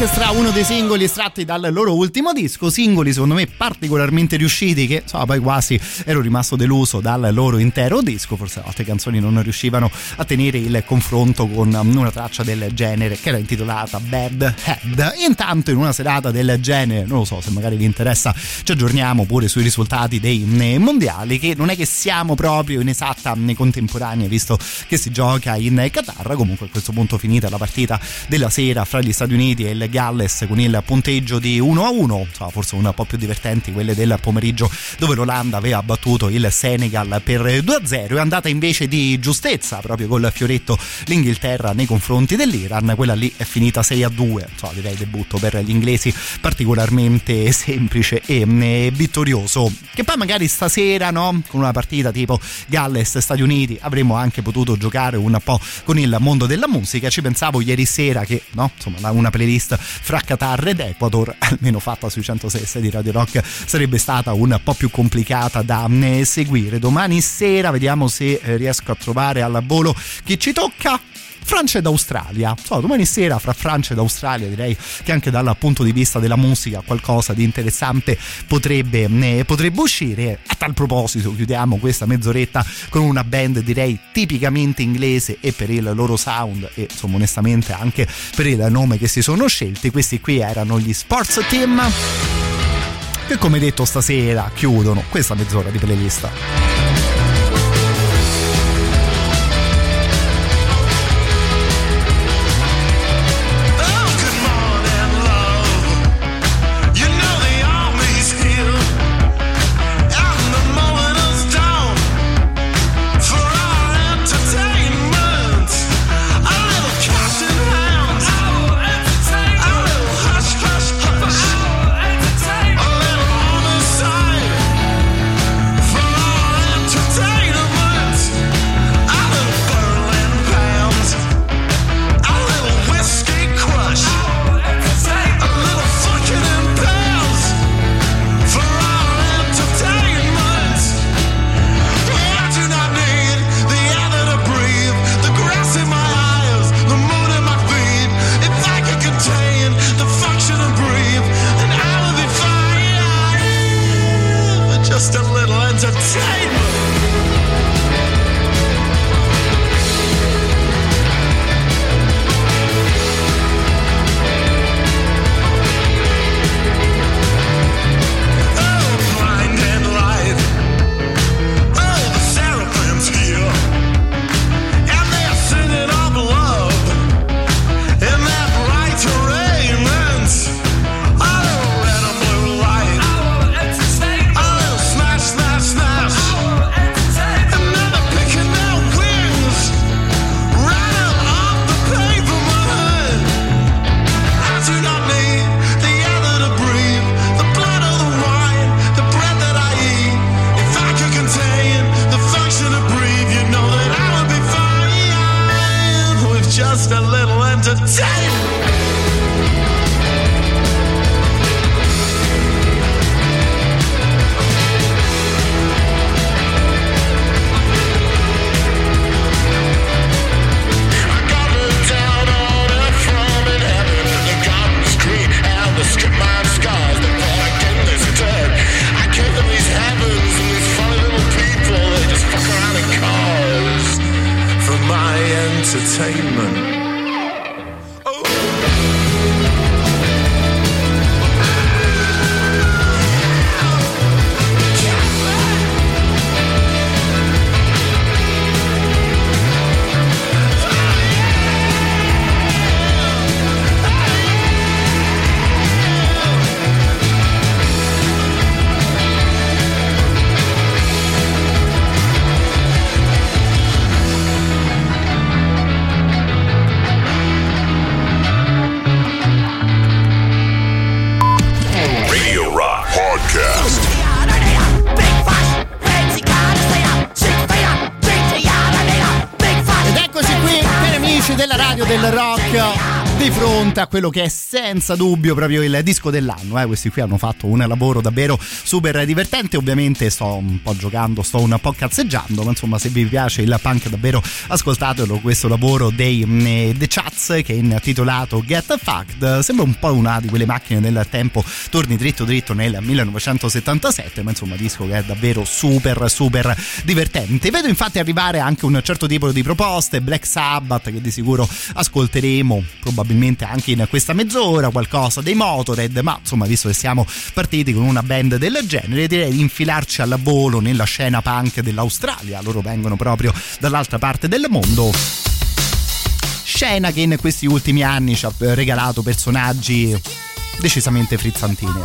Orchestra, uno dei singoli estratti dal loro ultimo disco, singoli secondo me particolarmente riusciti che insomma poi quasi ero rimasto deluso dal loro intero disco, forse altre canzoni non riuscivano a tenere il confronto con una traccia del genere che era intitolata Bad Head. Intanto in una serata del genere, non lo so se magari vi interessa, ci aggiorniamo pure sui risultati dei eh, mondiali che non è che siamo proprio in esatta eh, contemporanea visto che si gioca in Qatar, comunque a questo punto finita la partita della sera fra gli Stati Uniti e il Galles con il punteggio di 1 a 1 insomma, forse un po' più divertenti quelle del pomeriggio dove l'Olanda aveva battuto il Senegal per 2 a 0 è andata invece di giustezza proprio col fioretto l'Inghilterra nei confronti dell'Iran. Quella lì è finita 6 a 2 insomma, direi debutto per gli inglesi particolarmente semplice e vittorioso. Che poi magari stasera no con una partita tipo Galles Stati Uniti avremmo anche potuto giocare un po' con il mondo della musica. Ci pensavo ieri sera che no insomma una playlist fra Qatar ed Ecuador almeno fatta sui 106 di Radio Rock sarebbe stata un po' più complicata da seguire. Domani sera vediamo se riesco a trovare al volo. Chi ci tocca Francia ed Australia. So, domani sera fra Francia ed Australia direi che anche dal punto di vista della musica qualcosa di interessante potrebbe, eh, potrebbe uscire. A tal proposito chiudiamo questa mezz'oretta con una band direi tipicamente inglese e per il loro sound e insomma onestamente anche per il nome che si sono scelti. Questi qui erano gli Sports Team che come detto stasera chiudono questa mezz'ora di playlist. You. Quello che è senza dubbio proprio il disco dell'anno, eh. questi qui hanno fatto un lavoro davvero super divertente. Ovviamente sto un po' giocando, sto un po' cazzeggiando, ma insomma, se vi piace il punk, davvero ascoltatelo. Questo lavoro dei mm, The Chats che è intitolato Get Fucked. Sembra un po' una di quelle macchine del tempo, torni dritto dritto nel 1977, ma insomma, disco che è davvero super super divertente. Vedo infatti arrivare anche un certo tipo di proposte, Black Sabbath che di sicuro ascolteremo probabilmente anche in questa mezz'ora, qualcosa dei Motorhead, ma insomma visto che siamo partiti con una band del genere direi di infilarci al volo nella scena punk dell'Australia, loro vengono proprio dall'altra parte del mondo. scena che in questi ultimi anni ci ha regalato personaggi decisamente frizzantini.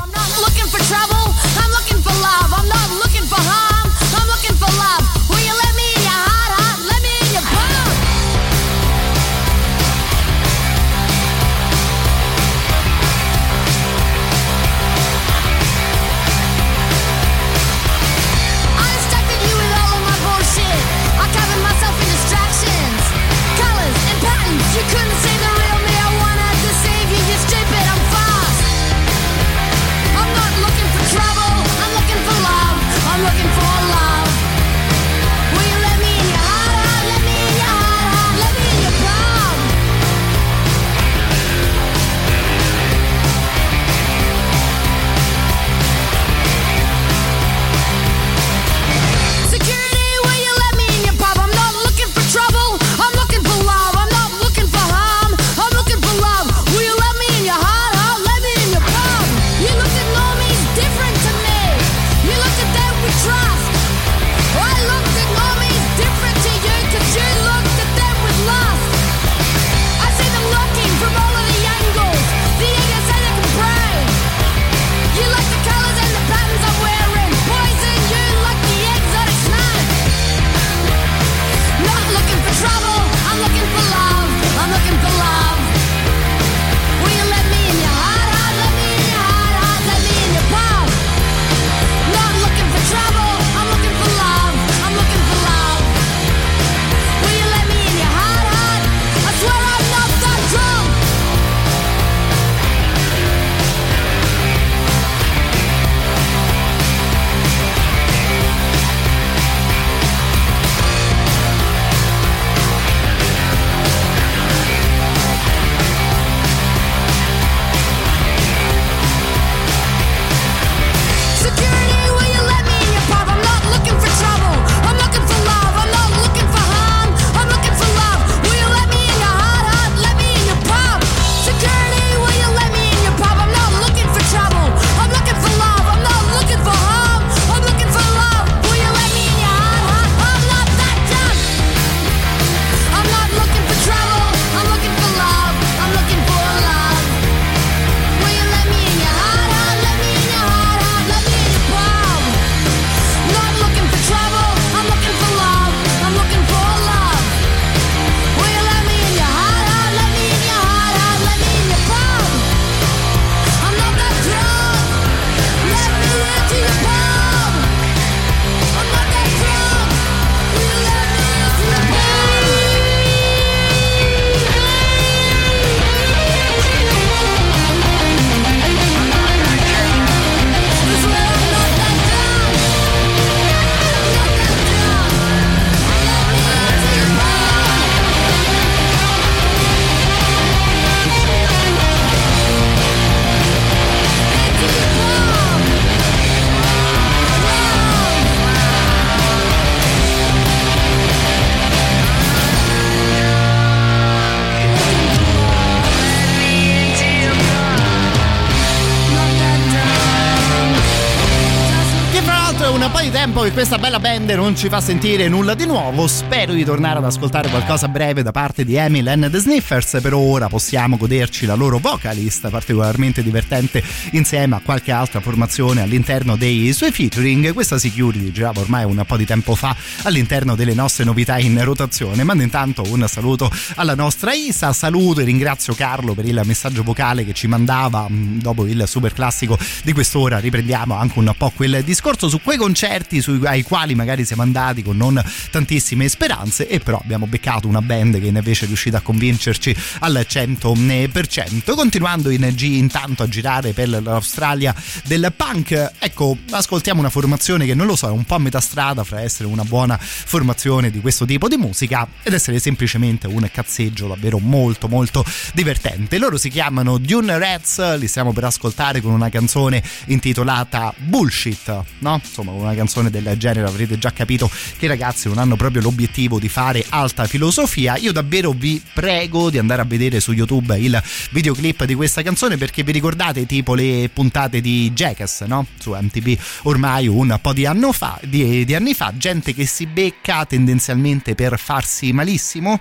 Tempo che questa bella band non ci fa sentire nulla di nuovo. Spero di tornare ad ascoltare qualcosa breve da parte di Emil and the Sniffers. Per ora possiamo goderci la loro vocalist, particolarmente divertente insieme a qualche altra formazione all'interno dei suoi featuring. Questa Security girava ormai un po' di tempo fa all'interno delle nostre novità in rotazione. Mando intanto un saluto alla nostra Isa. Saluto e ringrazio Carlo per il messaggio vocale che ci mandava mh, dopo il super classico di quest'ora. Riprendiamo anche un po' quel discorso su quei concerti sui- ai quali magari siamo andati con non tantissime speranze e però abbiamo beccato una band che invece è riuscita a convincerci al 100%. Continuando in G intanto a girare per l'Australia del punk, ecco, ascoltiamo una formazione che non lo so, è un po' a metà strada fra essere una buona formazione di questo tipo di musica ed essere semplicemente un cazzeggio davvero molto molto divertente. Loro si chiamano Dune Rats, li stiamo per ascoltare con una canzone intitolata Bullshit, no? Insomma, una canzone del genere avrete già capito che i ragazzi non hanno proprio l'obiettivo di fare alta filosofia. Io davvero vi prego di andare a vedere su YouTube il videoclip di questa canzone perché vi ricordate tipo le puntate di Jackass, no? Su MTV ormai un po' di, fa, di, di anni fa, gente che si becca tendenzialmente per farsi malissimo.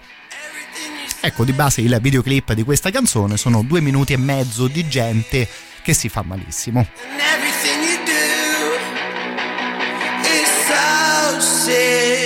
Ecco, di base il videoclip di questa canzone sono due minuti e mezzo di gente che si fa malissimo. So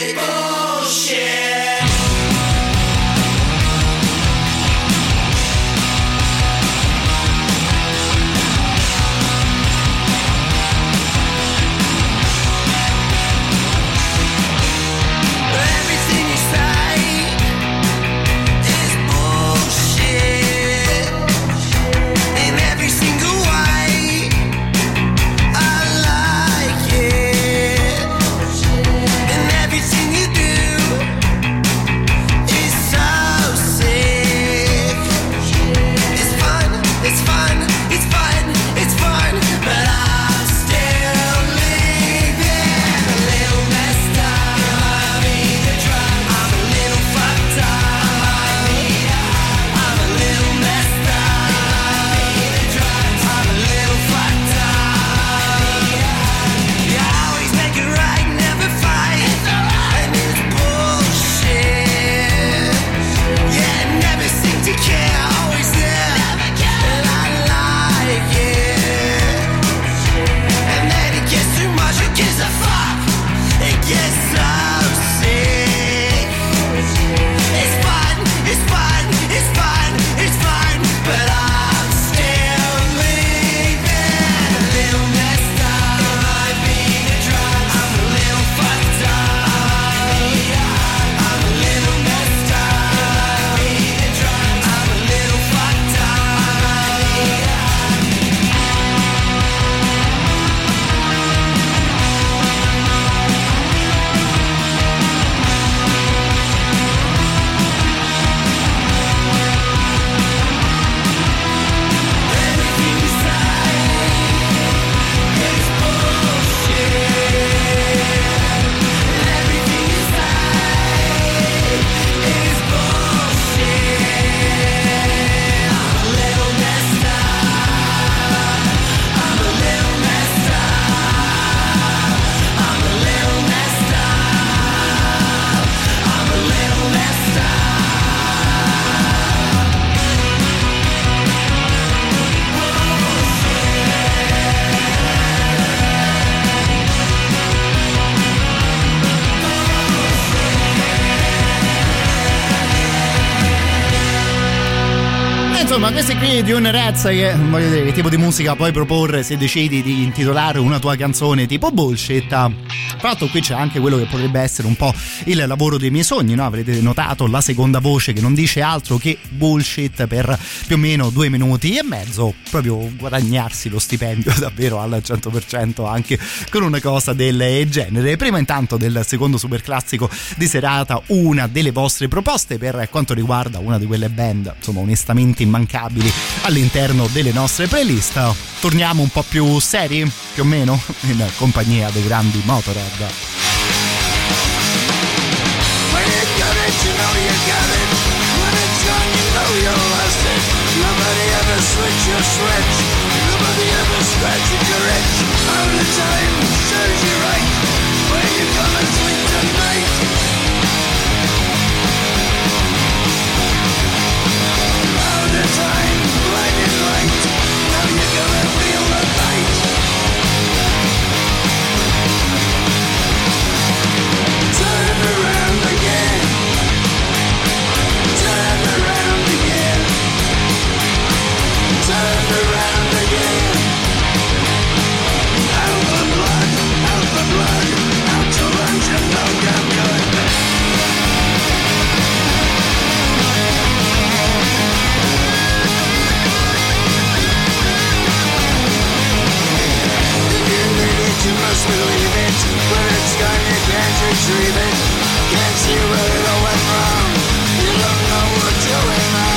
Insomma, questi qui di un Rez che voglio dire che tipo di musica puoi proporre se decidi di intitolare una tua canzone tipo bullshit. Tra l'altro qui c'è anche quello che potrebbe essere un po' il lavoro dei miei sogni, no? Avrete notato la seconda voce che non dice altro che bullshit per più o meno due minuti e mezzo, proprio guadagnarsi lo stipendio davvero al 100% anche con una cosa del genere. Prima intanto del secondo super classico di serata, una delle vostre proposte per quanto riguarda una di quelle band, insomma, onestamente immancabili all'interno delle nostre playlist. Torniamo un po' più seri, più o meno, in compagnia dei grandi Motorhead. When believe it. It's gone, you can't retrieve it. Can't see where it all went wrong. You don't know what's going on.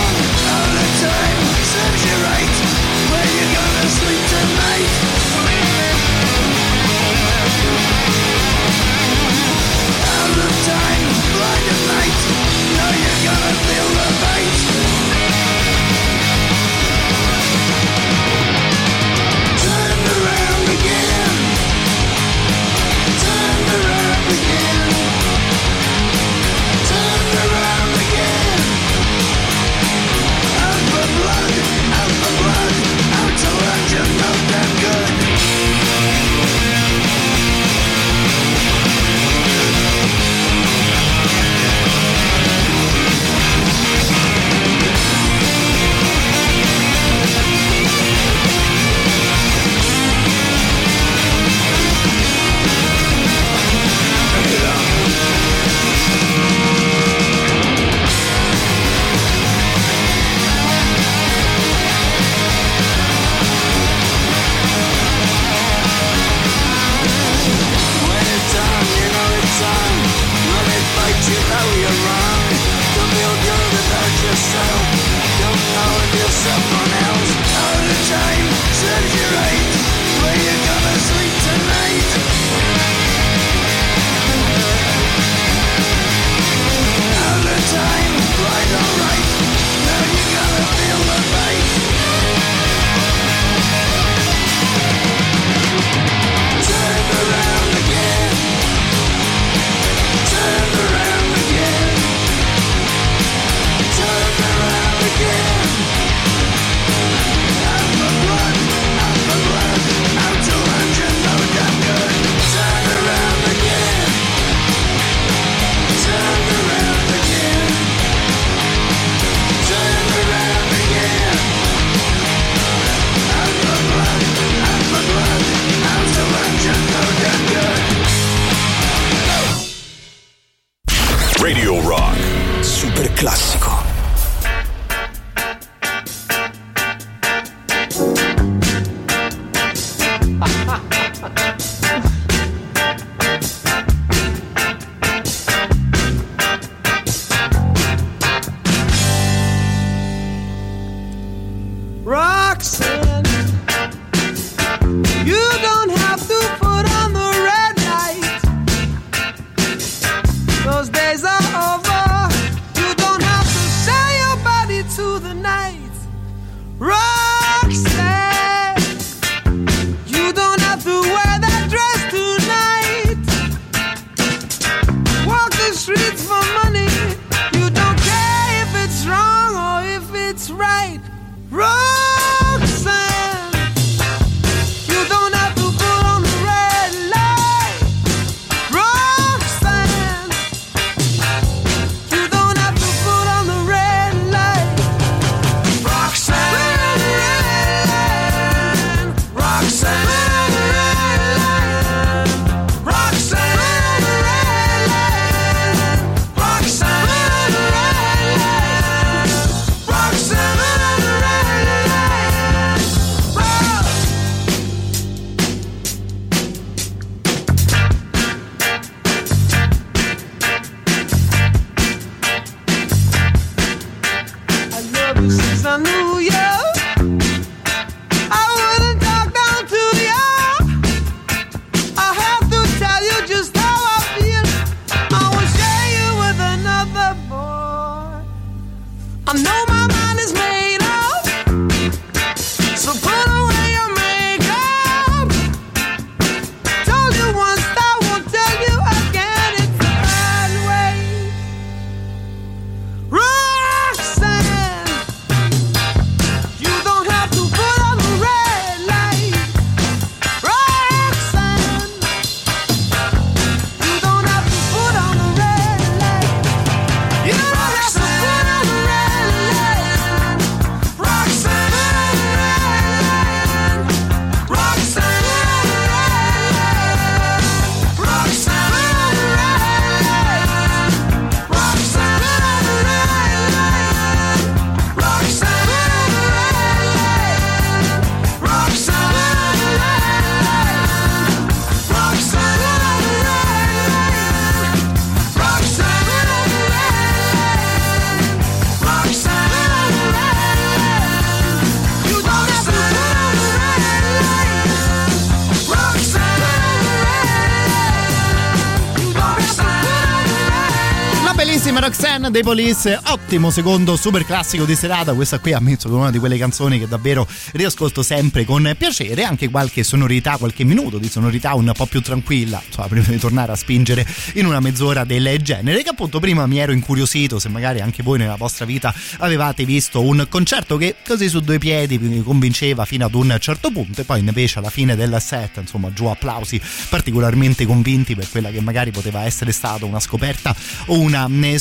Roxanne dei Police, ottimo secondo super classico di serata. Questa qui ammetto che è una di quelle canzoni che davvero riascolto sempre con piacere. Anche qualche sonorità, qualche minuto di sonorità un po' più tranquilla, insomma, prima di tornare a spingere in una mezz'ora del genere. Che appunto prima mi ero incuriosito se magari anche voi nella vostra vita avevate visto un concerto che così su due piedi vi convinceva fino ad un certo punto, e poi invece alla fine del set, insomma, giù applausi particolarmente convinti per quella che magari poteva essere stata una scoperta o una eh,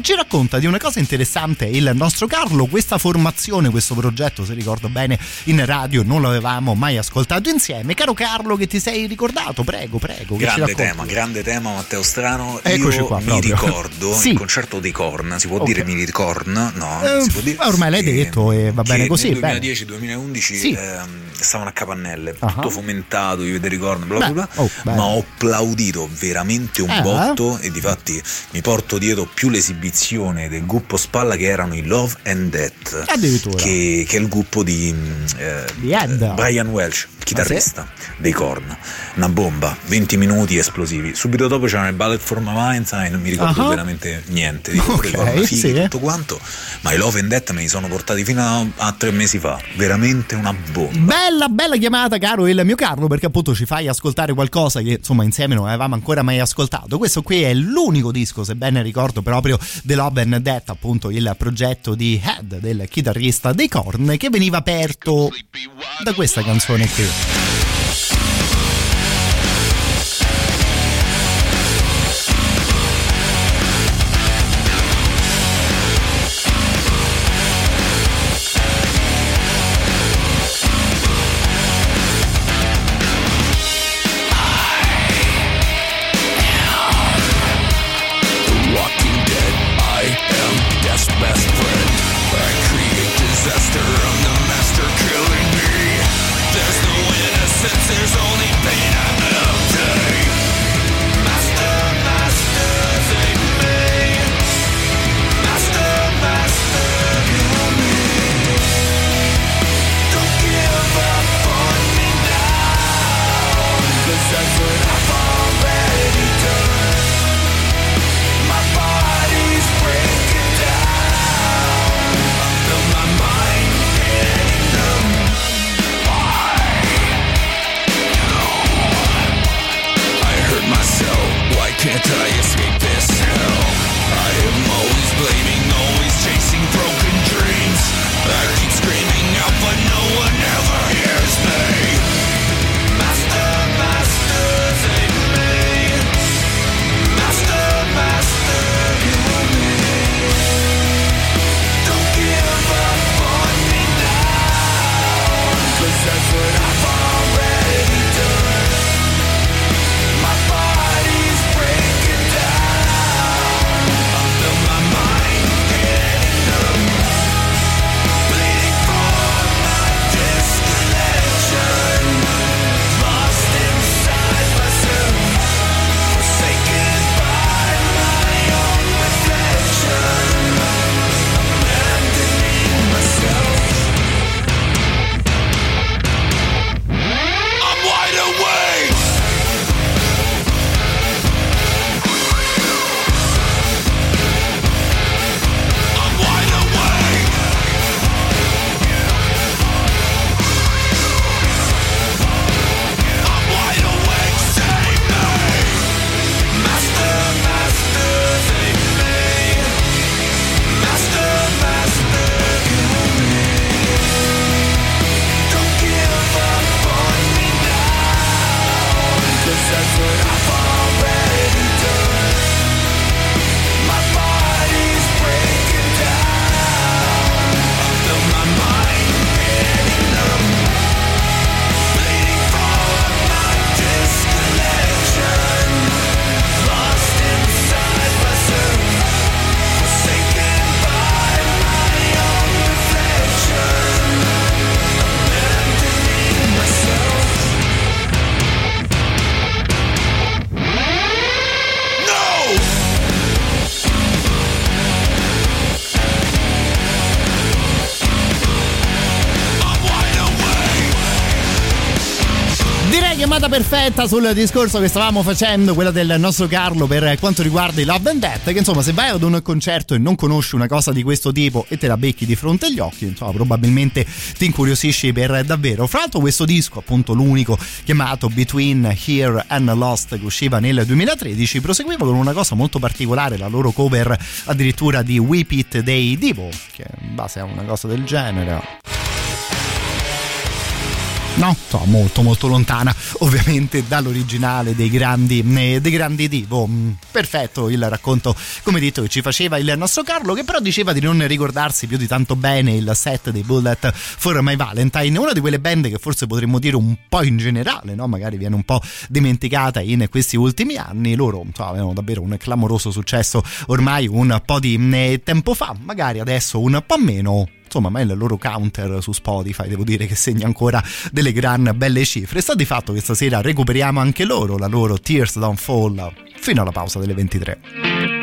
Ci racconta di una cosa interessante il nostro Carlo, questa formazione, questo progetto, se ricordo bene, in radio non l'avevamo mai ascoltato insieme. Caro Carlo, che ti sei ricordato? Prego, prego. Grande tema, grande tema Matteo Strano. Eccoci Io qua, mi proprio. ricordo Sì. il concerto di Korn, si può Ok. dire mini Korn? No, Eh, si può dire. ormai l'hai detto e va bene così. Nel bene. 2010-2011 Sì. ehm, stavano a Capannelle, Ah. tutto fomentato, io vedere Korn, bla bla bla, oh, ma ho applaudito veramente un Eh? botto e difatti mi porto dietro più l'esibizione del gruppo Spalla che erano i Love and Death, che, che è il gruppo di, mm, eh, Di Ed. Brian Welch, chitarrista dei Korn. Una bomba, 20 minuti esplosivi. Subito dopo c'erano il Ballet for My Valentine, non mi ricordo Ah. veramente niente di pure i Ok, Korn fighi, sì. tutto quanto, ma i Love and Death me li sono portati fino a, a tre mesi fa, veramente una bomba. Bella, bella chiamata, caro il mio Carlo, perché appunto ci fai ascoltare qualcosa che insomma insieme non avevamo ancora mai ascoltato. Questo qui è l'unico disco, se ben ricordo, proprio The Love and Death, appunto il progetto di Head, del chitarrista dei Korn, che veniva aperto da questa canzone qui. Perfetta sul discorso che stavamo facendo, quella del nostro Carlo per quanto riguarda i Love and Death, che insomma se vai ad un concerto e non conosci una cosa di questo tipo e te la becchi di fronte agli occhi, insomma probabilmente ti incuriosisci per davvero. Fra l'altro questo disco, appunto l'unico chiamato Between Here and Lost che usciva nel 2013, proseguiva con una cosa molto particolare, la loro cover addirittura di Whip It dei Divo, che in base a una cosa del genere no? So, molto molto lontana ovviamente dall'originale dei grandi, eh, dei grandi divo. Mm, Perfetto il racconto, come detto, che ci faceva il nostro Carlo, che però diceva di non ricordarsi più di tanto bene il set dei Bullet for My Valentine, una di quelle band che forse potremmo dire un po' in generale, no? magari viene un po' dimenticata in questi ultimi anni. Loro insomma, avevano davvero un clamoroso successo ormai un po' di eh, tempo fa, magari adesso un po' meno insomma ma il loro counter su Spotify devo dire che segna ancora delle gran belle cifre. Sta di fatto che stasera recuperiamo anche loro la loro Tears Don't Fall fino alla pausa delle 23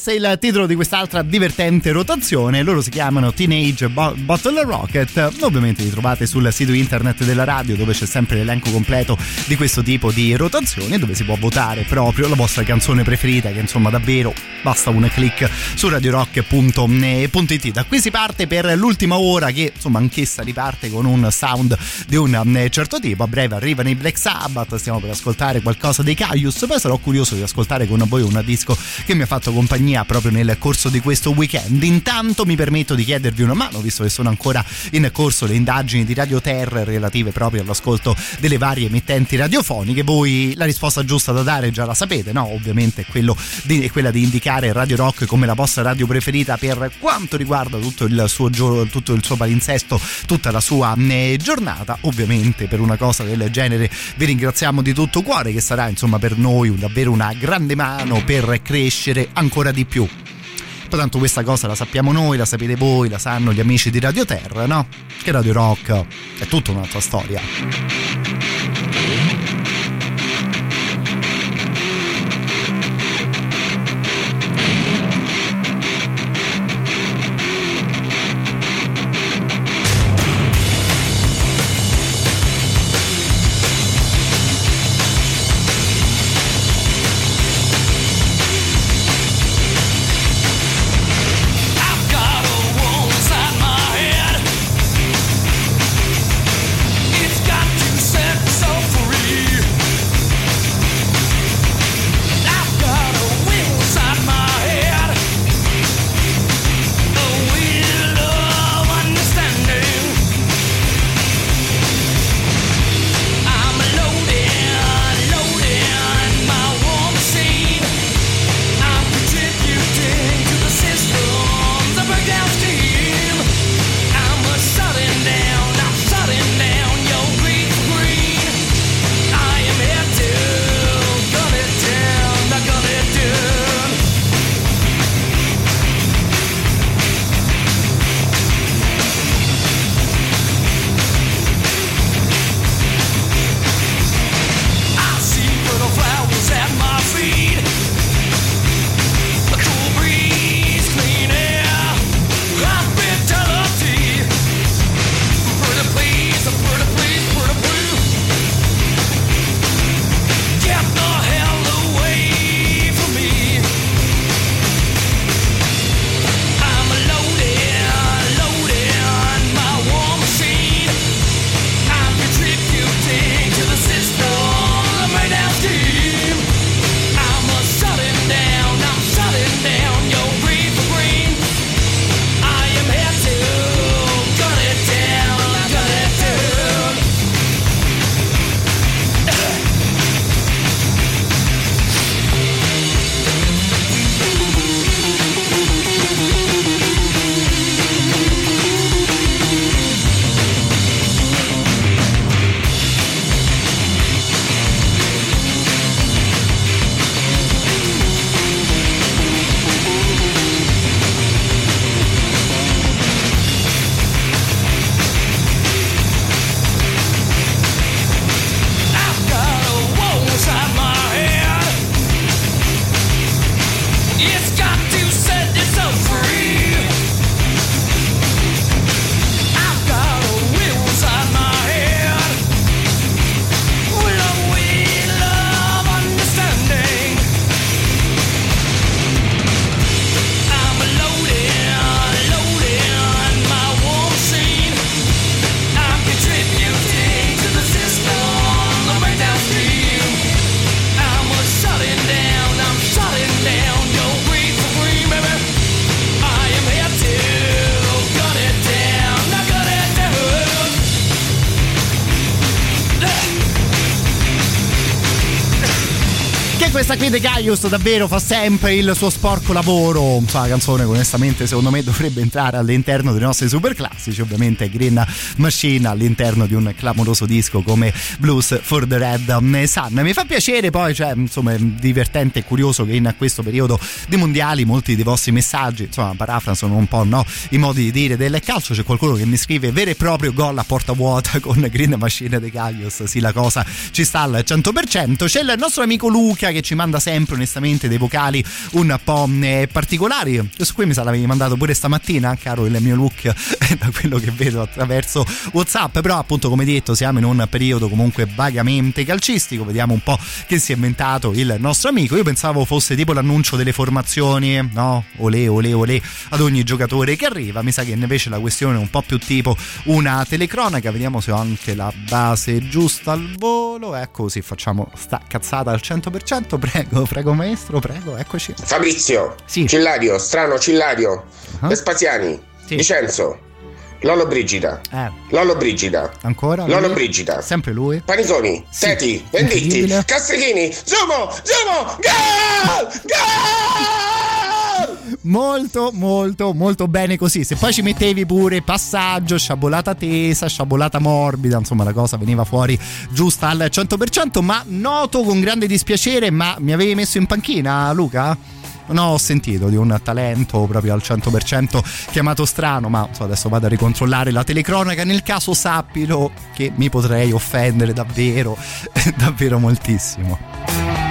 Stress è il titolo di quest'altra divertente rotazione. Loro si chiamano Teenage Bo- Bottle Rocket. Ovviamente li trovate sul sito internet della radio dove c'è sempre l'elenco completo di questo tipo di rotazioni dove si può votare proprio la vostra canzone preferita che insomma davvero basta un click su radiorock.it. Da qui si parte per l'ultima ora che insomma anch'essa riparte con un sound di un eh, certo tipo. A breve arrivano i Black Sabbath, stiamo per ascoltare qualcosa dei Caius, poi sarò curioso di ascoltare con voi un disco che mi ha fatto compagnia proprio nel corso di questo weekend. Intanto mi permetto di chiedervi una mano, visto che sono ancora in corso le indagini di Radio Terra relative proprio all'ascolto delle varie emittenti radiofoniche. Voi la risposta giusta da dare già la sapete, no? Ovviamente di- è quella di indicare Radio Rock come la vostra radio preferita per quanto riguarda tutto il suo, gio- tutto il suo palinsesto, tutta la sua eh, giornata. Ovviamente per una cosa del genere vi ringraziamo di tutto cuore che sarà insomma per noi un- davvero una grande mano per crescere ancora di più. Poi tanto questa cosa la sappiamo noi, la sapete voi, la sanno gli amici di Radio Terra, no? Che Radio Rock è tutta un'altra storia. Gaius davvero fa sempre il suo sporco lavoro. La canzone, onestamente, secondo me dovrebbe entrare all'interno dei nostri super classici. Ovviamente Green Machine all'interno di un clamoroso disco come Blues for the Red Sun. Mi fa piacere poi, cioè, insomma, è divertente e curioso che in questo periodo di mondiali molti dei vostri messaggi, insomma, parafrasano un po' no, i modi di dire del calcio. C'è qualcuno che mi scrive vero e proprio gol a porta vuota con Green Machine De Gaius. Sì, la cosa ci sta al 100%. C'è il nostro amico Luca che ci manda sempre onestamente dei vocali un po' eh, particolari. Questo qui mi sa l'avevi mandato pure stamattina, caro il mio look, da quello che vedo attraverso WhatsApp. Però, appunto, come detto, siamo in un periodo comunque vagamente calcistico. Vediamo un po' che si è inventato il nostro amico. Io pensavo fosse tipo l'annuncio delle formazioni, no? Olè, olè, olè ad ogni giocatore che arriva. Mi sa che invece la questione è un po' più tipo una telecronaca. Vediamo se ho anche la base giusta al volo. Ecco, così facciamo sta cazzata al 100%. Prego, prego, maestro, prego, eccoci. Fabrizio, Cillario, Strano Cillario, Vespasiani, Vincenzo, Lollo Brigida, Eh, Lollo Brigida, ancora? Lollo lui? Brigida, Sempre lui? Paniconi, Teti, Venditti. Castrichini, Zumo, Zumo, Gol! Molto, molto, molto bene così. Se poi ci mettevi pure passaggio, sciabolata tesa, sciabolata morbida, insomma la cosa veniva fuori giusta al 100%, ma noto con grande dispiacere, ma mi avevi messo in panchina Luca? non ho sentito di un talento proprio al 100% chiamato strano, ma so, adesso vado a ricontrollare la telecronaca. Nel caso sappilo che mi potrei offendere davvero, davvero moltissimo.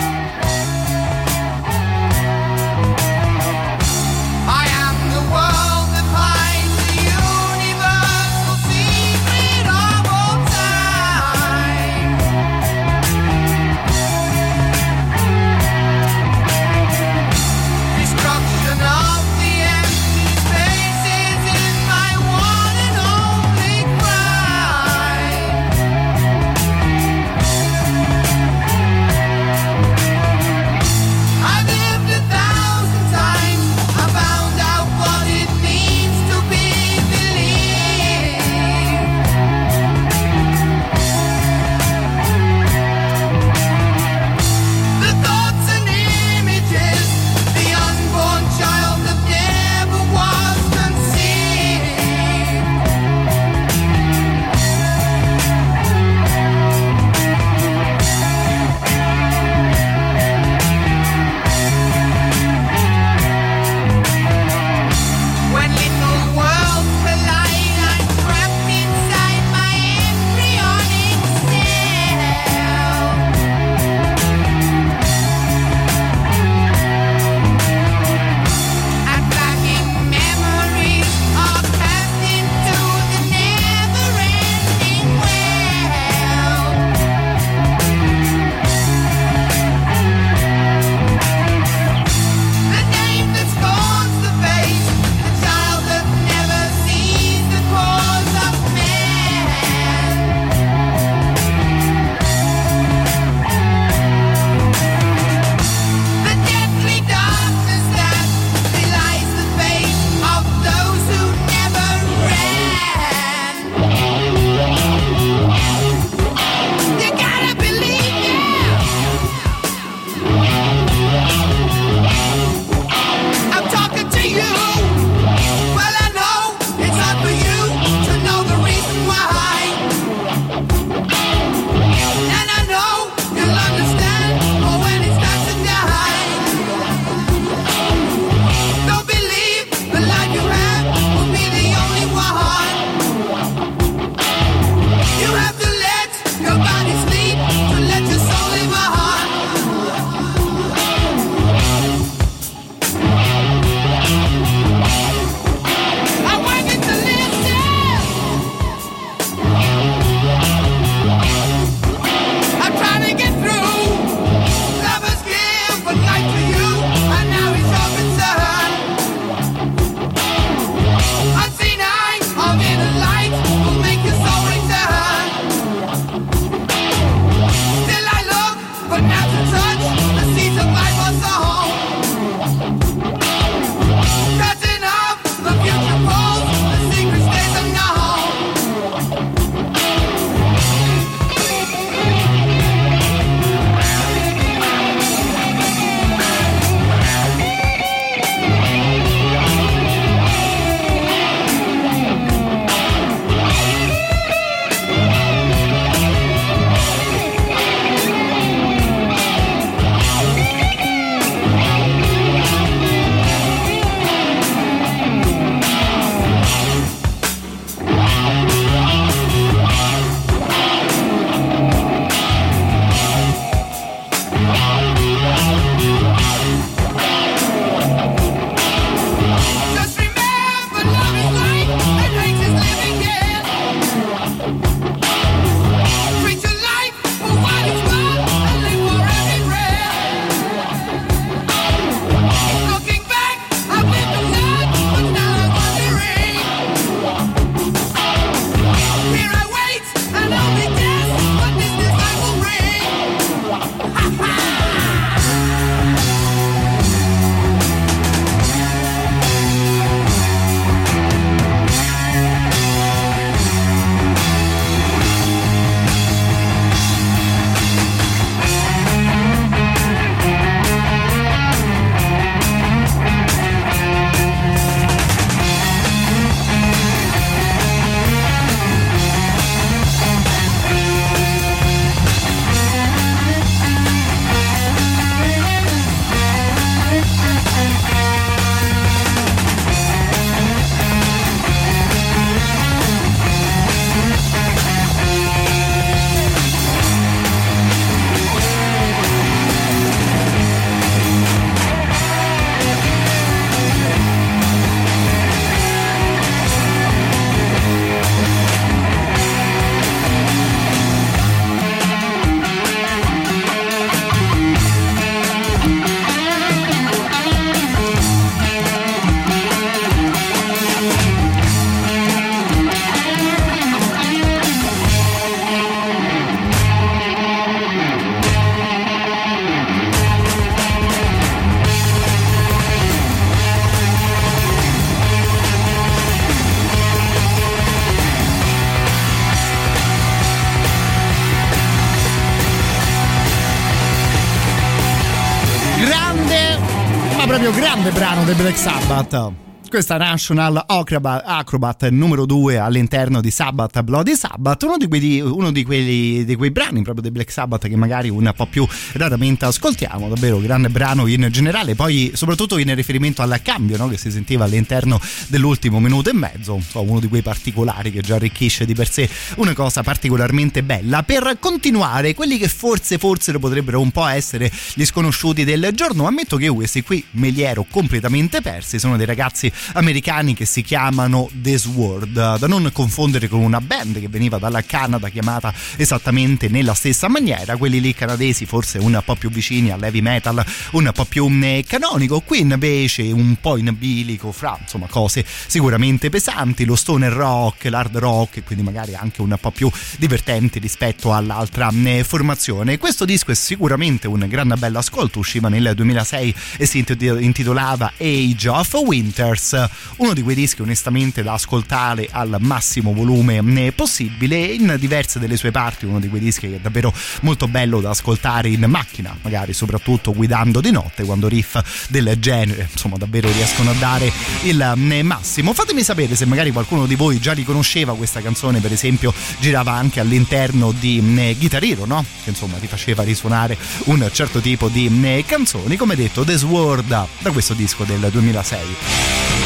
Black Sabbath. Questa National Acrobat, Acrobat numero 2 all'interno di Sabbath Bloody Sabbath, uno, di quei, uno di, quelli, di quei brani proprio dei Black Sabbath che magari un po' più raramente ascoltiamo, davvero grande brano in generale, poi soprattutto in riferimento al cambio no, che si sentiva all'interno dell'ultimo minuto e mezzo, so, uno di quei particolari che già arricchisce di per sé una cosa particolarmente bella. Per continuare, quelli che forse, forse potrebbero un po' essere gli sconosciuti del giorno, ammetto che questi qui me li ero completamente persi, sono dei ragazzi americani che si chiamano The Sword, da non confondere con una band che veniva dalla Canada chiamata esattamente nella stessa maniera, quelli lì canadesi forse un po' più vicini all'heavy metal, un po' più mm, canonico, qui invece un po' in bilico fra insomma cose sicuramente pesanti, lo stoner rock, l'hard rock e quindi magari anche un po' più divertenti rispetto all'altra mm, formazione. Questo disco è sicuramente un gran bel ascolto, usciva nel 2006 e si intitolava Age of Winters uno di quei dischi onestamente da ascoltare al massimo volume mm, possibile. In diverse delle sue parti uno di quei dischi che è davvero molto bello da ascoltare in macchina magari soprattutto guidando di notte quando riff del genere insomma davvero riescono a dare il mm, massimo. Fatemi sapere se magari qualcuno di voi già riconosceva questa canzone per esempio girava anche all'interno di mm, Guitar Hero no? che insomma ti faceva risuonare un certo tipo di canzoni. Come detto The Sword da questo disco del 2006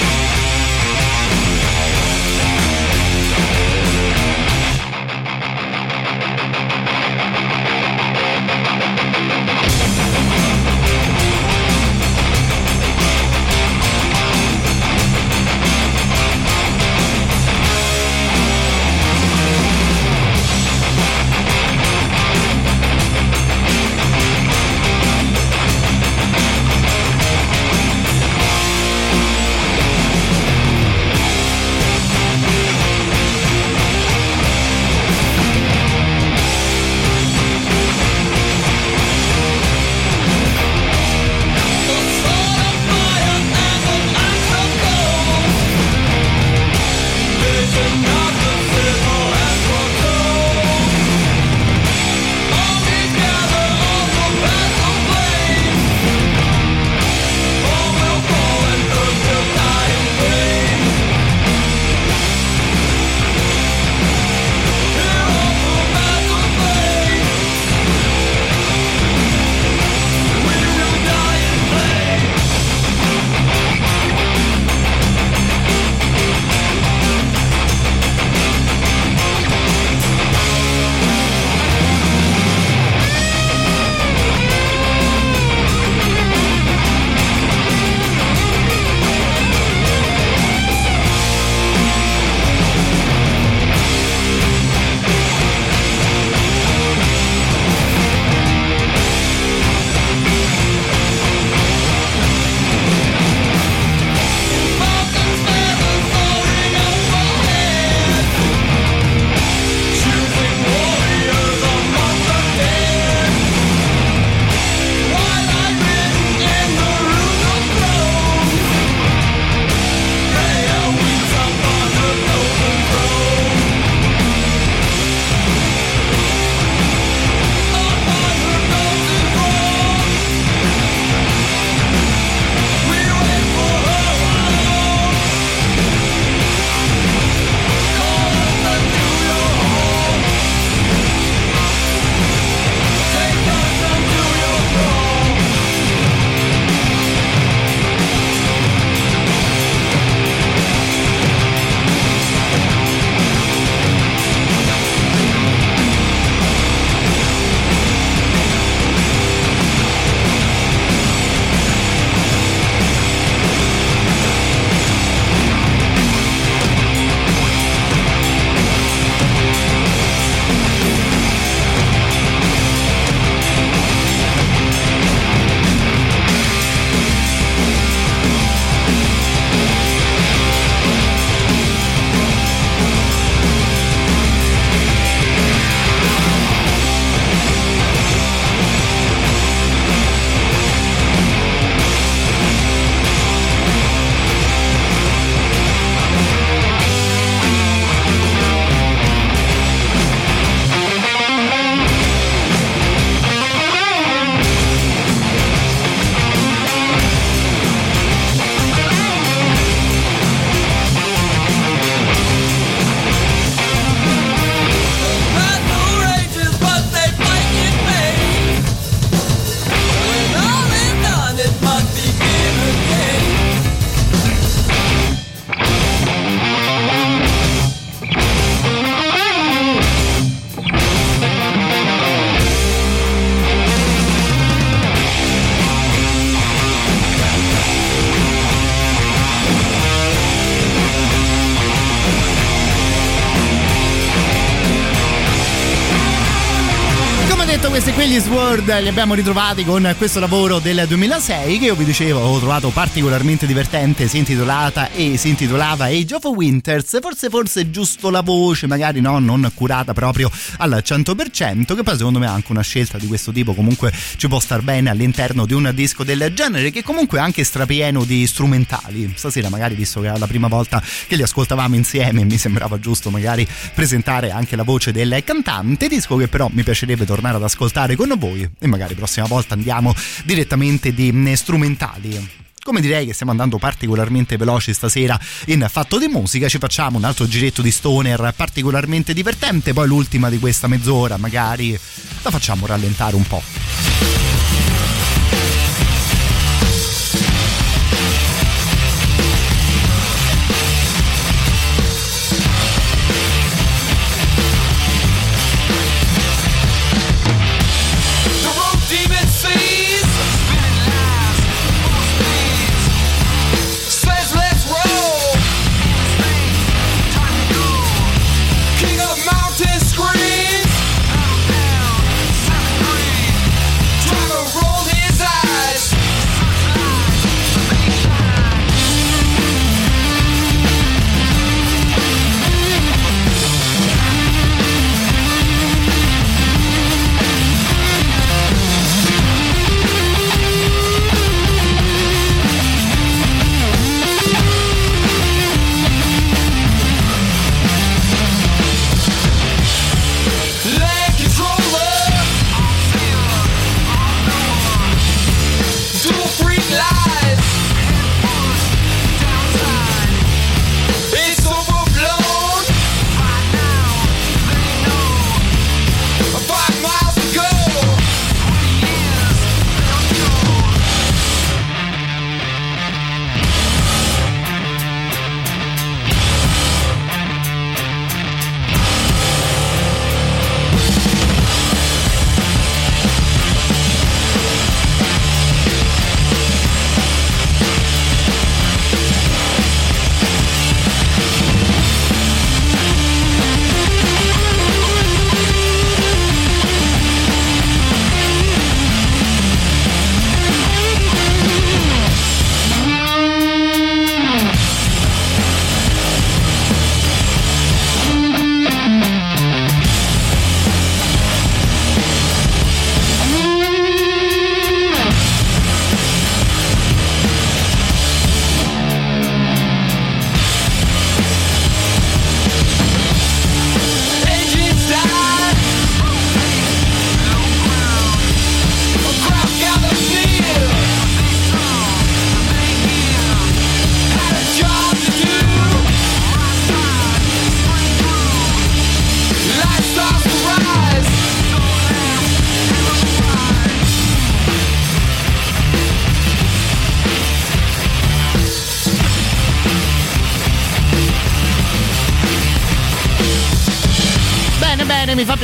questi Sword li abbiamo ritrovati con questo lavoro del 2006 che io vi dicevo ho trovato particolarmente divertente, si intitolata e si intitolava Age of Winters, forse forse giusto la voce, magari no, non curata proprio al 100%, che poi secondo me anche una scelta di questo tipo. Comunque ci può star bene all'interno di un disco del genere che comunque è anche strapieno di strumentali. Stasera magari visto che era la prima volta che li ascoltavamo insieme mi sembrava giusto magari presentare anche la voce del cantante, disco che però mi piacerebbe tornare ad ascoltare con voi e magari prossima volta andiamo direttamente di strumentali. Come direi che stiamo andando particolarmente veloci stasera in fatto di musica, ci facciamo un altro giretto di stoner particolarmente divertente, poi l'ultima di questa mezz'ora magari la facciamo rallentare un po'.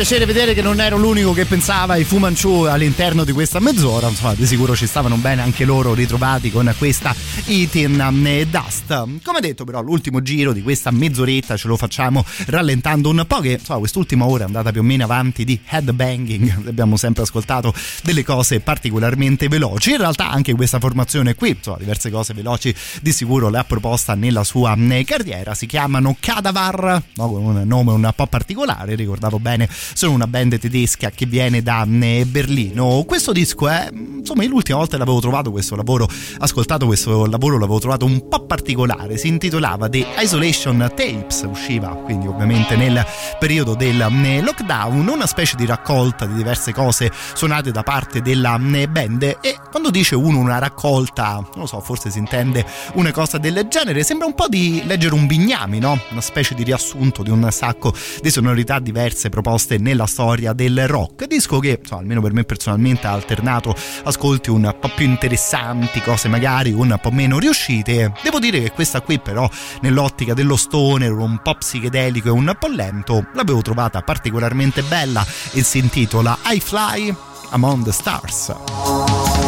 Piacere vedere che non ero l'unico che pensava ai Fu Manchu all'interno di questa mezz'ora. Insomma, di sicuro ci stavano bene anche loro ritrovati con questa Eating Dust. Come detto, però, l'ultimo giro di questa mezz'oretta ce lo facciamo rallentando un po'. Che insomma, quest'ultima ora è andata più o meno avanti di headbanging. Abbiamo sempre ascoltato delle cose particolarmente veloci. In realtà, anche questa formazione qui, insomma, diverse cose veloci di sicuro le ha proposta nella sua eh, carriera. Si chiamano Cadavar, no, con un nome un po' particolare, ricordavo bene, sono una band tedesca che viene da eh, Berlino. Questo disco è, insomma, l'ultima volta l'avevo trovato questo lavoro, ascoltato questo lavoro, l'avevo trovato un po' particolare, si intitolava The Isolation Tapes, usciva quindi ovviamente nel periodo del eh, lockdown, una specie di raccolta di diverse cose suonate da parte della eh, band e quando dice uno una raccolta, non lo so, forse si intende una cosa del genere, sembra un po' di leggere un bignami, no? Una specie di riassunto di un sacco di sonorità diverse proposte nella storia del rock. Disco che, insomma, almeno per me personalmente ha alternato ascolti un po' più interessanti, cose magari un po' meno riuscite. Devo dire che questa qui però nell'ottica dello stoner, un po' psichedelico e un po' lento, l'avevo trovata particolarmente bella e si intitola I Fly Among the Stars.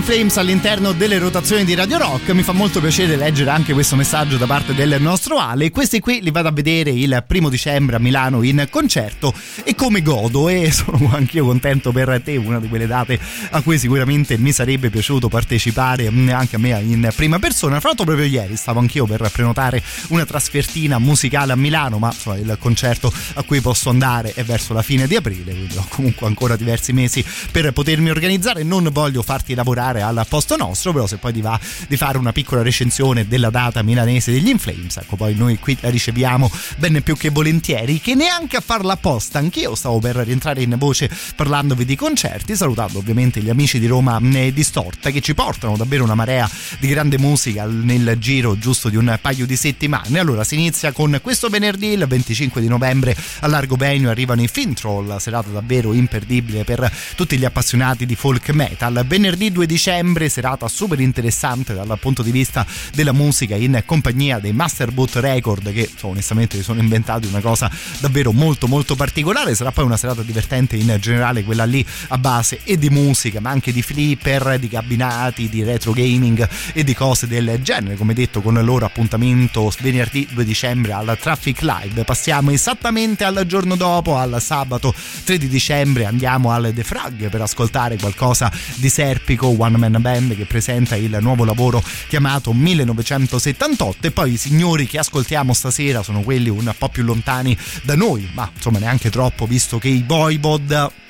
Gli Inflames all'interno delle rotazioni di Radio Rock. Mi fa molto piacere leggere anche questo messaggio da parte del nostro Ale. Questi qui li vado a vedere il primo dicembre a Milano in concerto e come godo e sono anch'io contento per te, una di quelle date a cui sicuramente mi sarebbe piaciuto partecipare mm, anche a me in prima persona. Fra l'altro proprio ieri stavo anch'io per prenotare una trasfertina musicale a Milano, ma insomma, il concerto a cui posso andare è verso la fine di aprile, quindi ho comunque ancora diversi mesi per potermi organizzare. Non voglio farti lavorare al posto nostro, però se poi ti va di fare una piccola recensione della data milanese degli Inflames, ecco poi noi qui la riceviamo ben più che volentieri, che neanche a farla apposta, anch'io stavo per rientrare in voce parlandovi di concerti, salutando ovviamente gli amici di Roma eh, Distorta che ci portano davvero una marea di grande musica nel giro giusto di un paio di settimane. Allora si inizia con questo venerdì, il 25 di novembre a Largo Venio arrivano i Fintroll, serata davvero imperdibile per tutti gli appassionati di folk metal. Venerdì 2 dicembre, serata super interessante dal punto di vista della musica in compagnia dei Masterboot Record che onestamente si sono inventati una cosa davvero molto molto particolare. Sarà poi una serata divertente in generale quella lì a base e di musica ma anche di flipper, di cabinati, di retro gaming e di cose del genere. Come detto con il loro appuntamento venerdì 2 dicembre al Traffic Live. Passiamo esattamente al giorno dopo, al sabato 3 di dicembre andiamo al The Frag per ascoltare qualcosa di Serpico, One Man Band che presenta il nuovo lavoro chiamato 1978 e poi i signori che ascoltiamo stasera sono quelli un po' più lontani da noi, ma insomma neanche troppo visto che i Boybod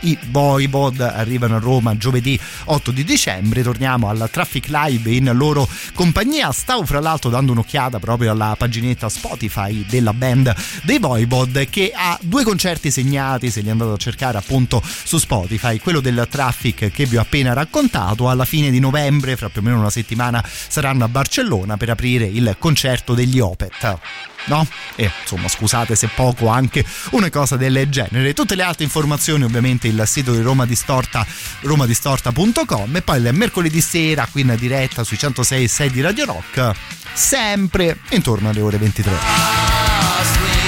i Voivod arrivano a Roma giovedì 8 di dicembre. Torniamo al Traffic Live in loro compagnia. Stavo fra l'altro dando un'occhiata proprio alla paginetta Spotify della band dei Voivod che ha due concerti segnati se li andate a cercare appunto su Spotify. Quello del Traffic che vi ho appena raccontato. Alla fine di novembre fra più o meno una settimana saranno a Barcellona per aprire il concerto degli Opet no? E insomma, scusate se poco anche una cosa del genere. Tutte le altre informazioni, ovviamente, il sito di Roma Distorta, romadistorta.com e poi il mercoledì sera qui in diretta sui 106 e 6 di Radio Rock, sempre intorno alle ore 23.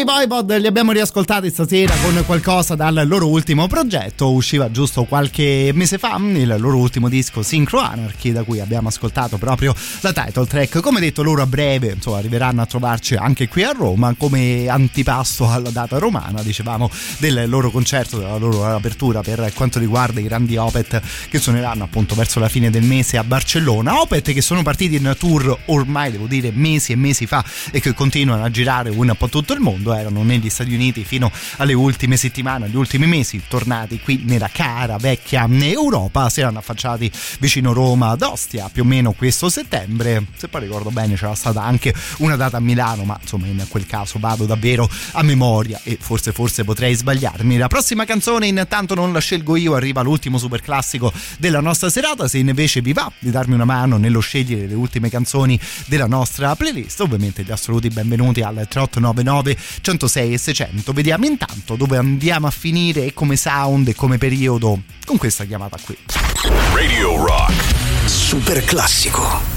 I Boybod li abbiamo riascoltati stasera con qualcosa dal loro ultimo progetto, usciva giusto qualche mese fa il loro ultimo disco Synchro Anarchy da cui abbiamo ascoltato proprio la title track. Come detto loro a breve insomma, arriveranno a trovarci anche qui a Roma come antipasto alla data romana, dicevamo del loro concerto, della loro apertura per quanto riguarda i grandi Opet che suoneranno appunto verso la fine del mese a Barcellona. Opet che sono partiti in tour ormai devo dire mesi e mesi fa e che continuano a girare un po' tutto il mondo, erano negli Stati Uniti fino alle ultime settimane, agli ultimi mesi, tornati qui nella cara vecchia Europa, si erano affacciati vicino Roma ad Ostia più o meno questo settembre, se poi ricordo bene c'era stata anche una data a Milano, ma insomma in quel caso vado davvero a memoria e forse forse potrei sbagliarmi. La prossima canzone intanto non la scelgo io, arriva l'ultimo super classico della nostra serata, se invece vi va di darmi una mano nello scegliere le ultime canzoni della nostra playlist, ovviamente gli assoluti benvenuti al 3899 106 e 600. Vediamo intanto dove andiamo a finire e come sound e come periodo con questa chiamata qui. Radio Rock. Super classico.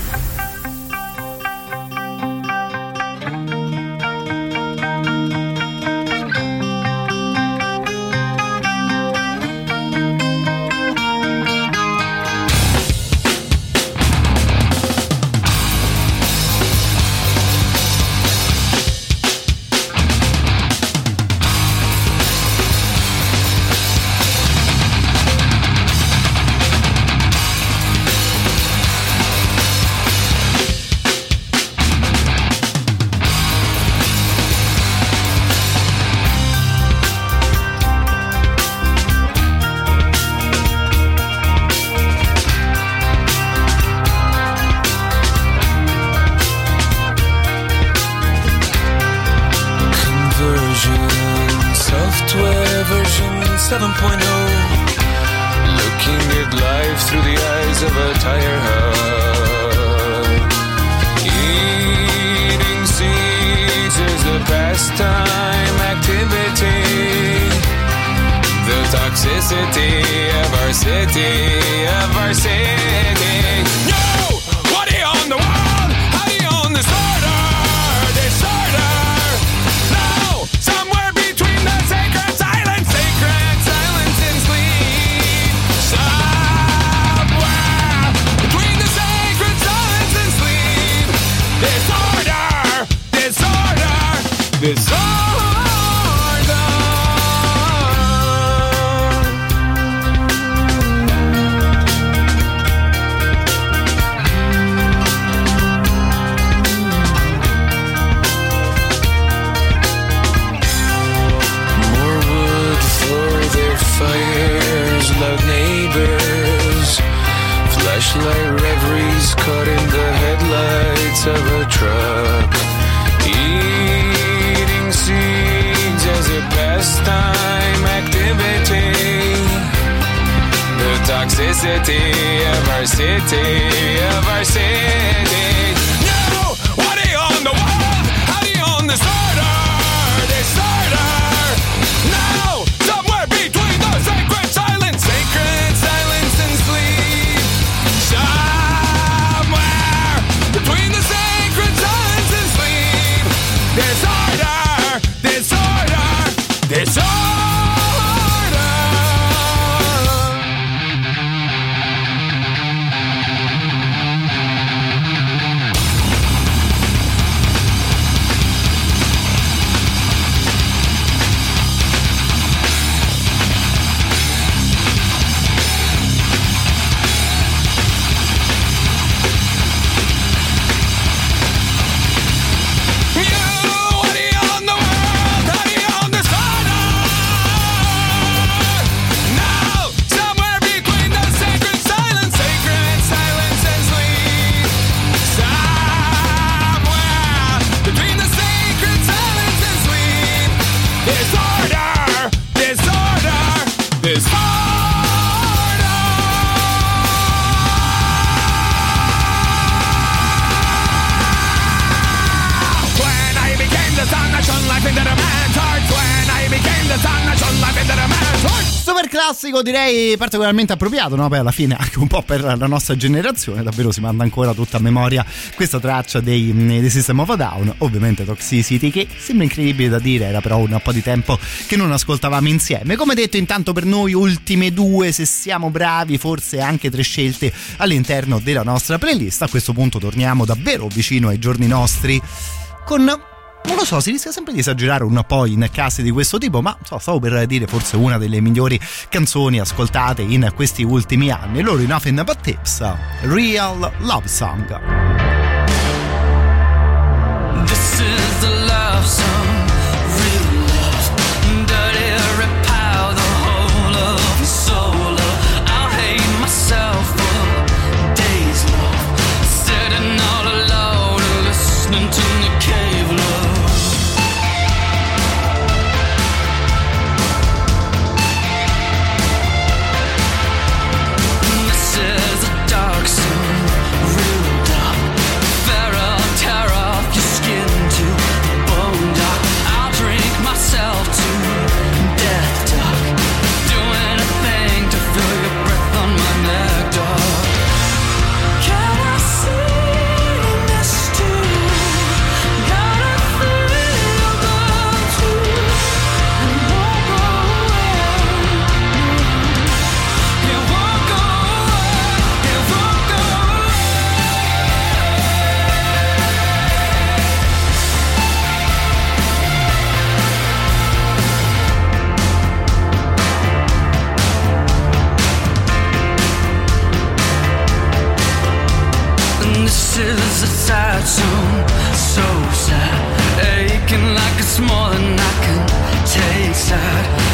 Classico direi particolarmente appropriato, no? Poi alla fine anche un po' per la nostra generazione, davvero si manda ancora tutta a memoria questa traccia dei, dei System of a Down, ovviamente Toxicity che sembra incredibile da dire, era però un po' di tempo che non ascoltavamo insieme. Come detto intanto per noi ultime due, se siamo bravi, forse anche tre scelte all'interno della nostra playlist. A questo punto torniamo davvero vicino ai giorni nostri con non lo so, si rischia sempre di esagerare un po' in casi di questo tipo, ma so, stavo per dire forse una delle migliori canzoni ascoltate in questi ultimi anni. Loro in Nothing But Tips, Real Love Song. This is the love song, Sad,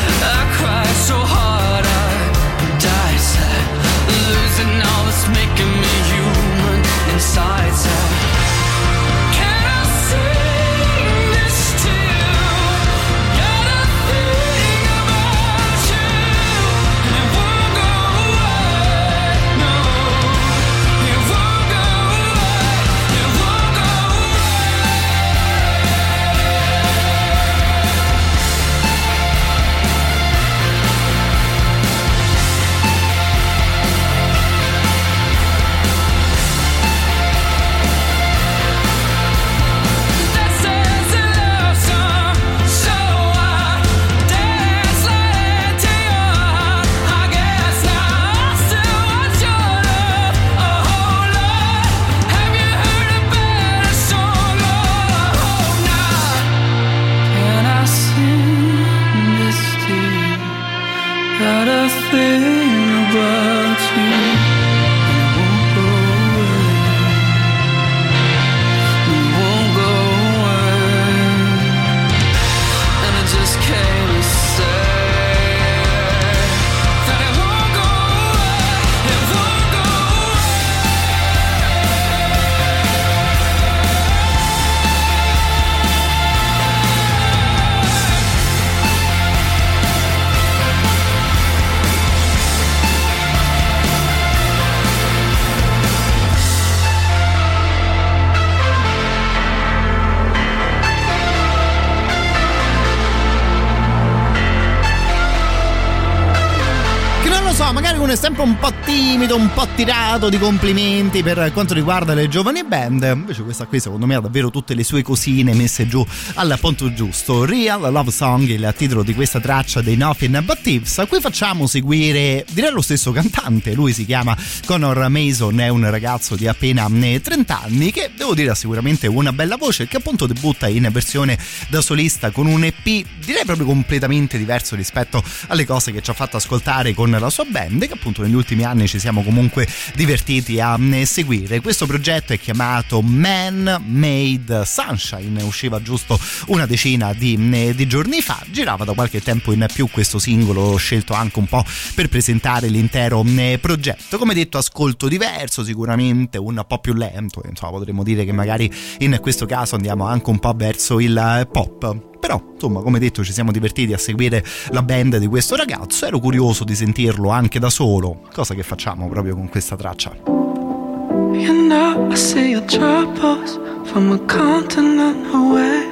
sempre un po' timido, un po' tirato di complimenti per quanto riguarda le giovani band. Invece questa qui secondo me ha davvero tutte le sue cosine messe giù al punto giusto. Real Love Song, il titolo di questa traccia dei Nothing But Tips. A cui facciamo seguire, direi lo stesso cantante, lui si chiama Connor Mason, è un ragazzo di appena eh, 30 anni che devo dire ha sicuramente una bella voce che appunto debutta in versione da solista con un EP direi proprio completamente diverso rispetto alle cose che ci ha fatto ascoltare con la sua band che appunto negli ultimi anni ci siamo comunque divertiti a eh, seguire. Questo progetto è chiamato Man Made Sunshine, usciva giusto una decina di, eh, di giorni fa, girava da qualche tempo in più questo singolo scelto anche un po' per presentare l'intero eh, progetto. Come detto ascolto diverso, sicuramente un po' più lento, insomma potremmo dire che magari in questo caso andiamo anche un po' verso il eh, pop. Però, insomma, come detto, ci siamo divertiti a seguire la band di questo ragazzo. Ero curioso di sentirlo anche da solo, cosa che facciamo proprio con questa traccia. You know, I see your troubles from a continent away.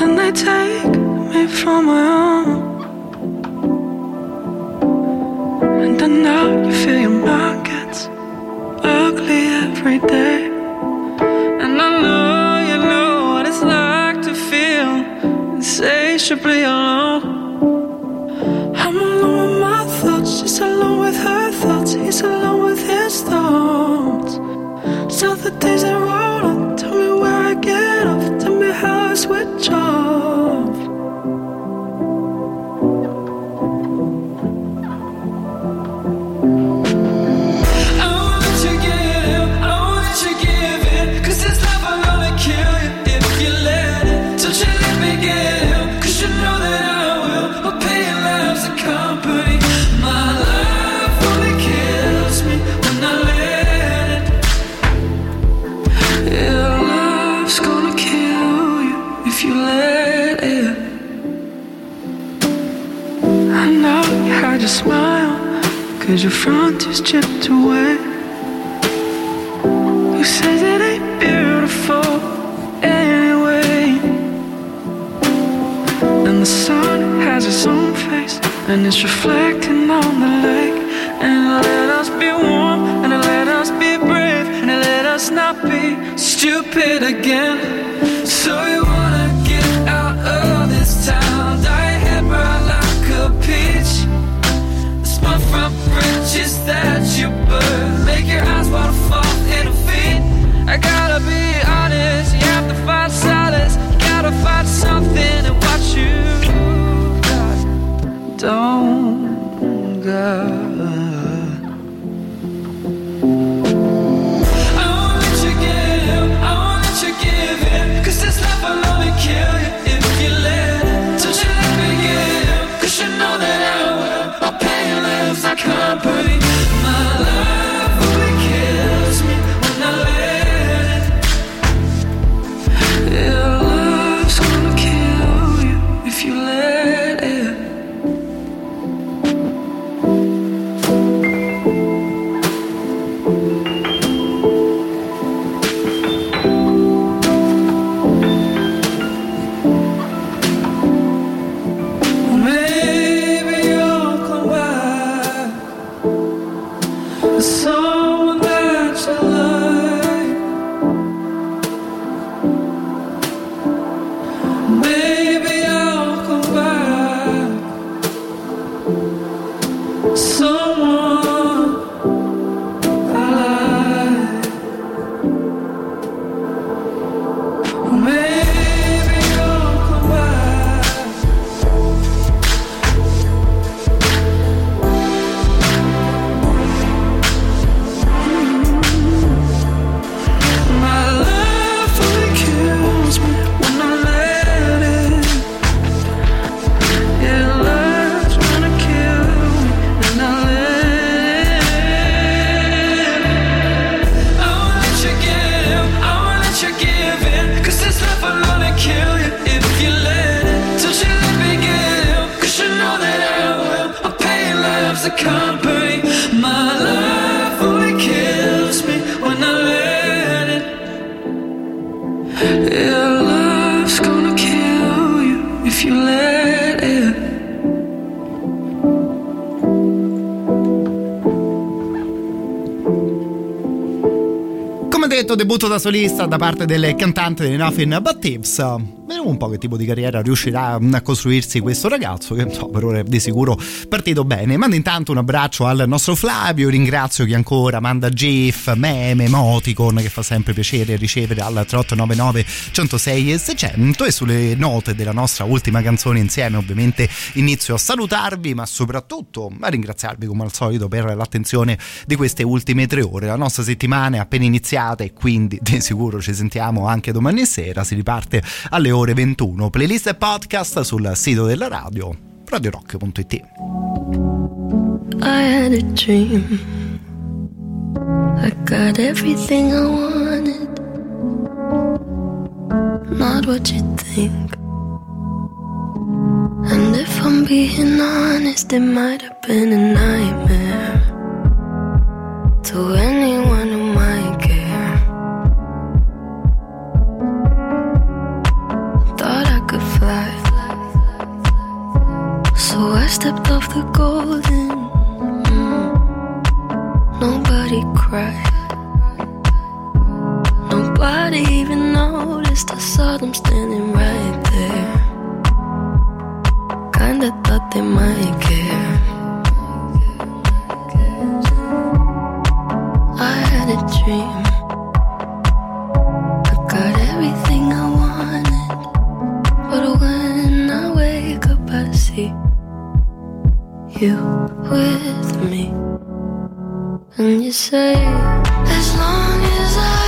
And they take me from my own. And now you feel your mind gets ugly every day. And I know it's like to feel insatiably alone. I'm alone with my thoughts, she's alone with her thoughts, he's alone with his thoughts. So the days are roll on, tell me where I get off, tell me how I switch off. Cause your front is chipped away. Who says it ain't beautiful anyway? And the sun has its own face, and it's reflecting on the lake. And it let us be warm, and it let us be brave, and it let us not be stupid again. So you bridges that you burn, make your eyes waterfall in a feet. I gotta be honest, you have to find solace, you gotta find something in what you. Don't got. Company. Detto, debutto da solista da parte del cantante dei Nothing But Tips. Vediamo un po' che tipo di carriera riuscirà a costruirsi questo ragazzo, che so, per ora è di sicuro partito bene. Mando intanto un abbraccio al nostro Flavio, ringrazio chi ancora manda GIF, meme, emoticon, che fa sempre piacere ricevere al 3899 106 e 600. E sulle note della nostra ultima canzone insieme, ovviamente inizio a salutarvi, ma soprattutto a ringraziarvi come al solito per l'attenzione di queste ultime tre ore. La nostra settimana è appena iniziata e quindi di sicuro ci sentiamo anche domani sera. Si riparte alle ore 21. Playlist e podcast sul sito della radio radiorock.it. I had a dream. I got everything I wanted. Not what you think. And if I'm being honest, it might have been a nightmare to anyone So I stepped off the golden. Mm. Nobody cried. Nobody even noticed. I saw them standing right there. Kinda thought they might care. I had a dream. You with me. And you say, as long as I'm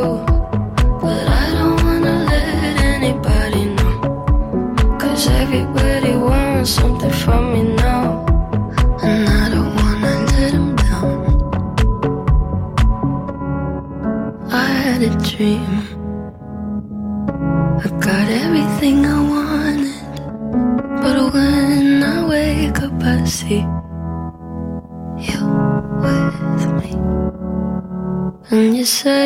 Dream. I got everything I wanted. But when I wake up, I see you with me. And you say,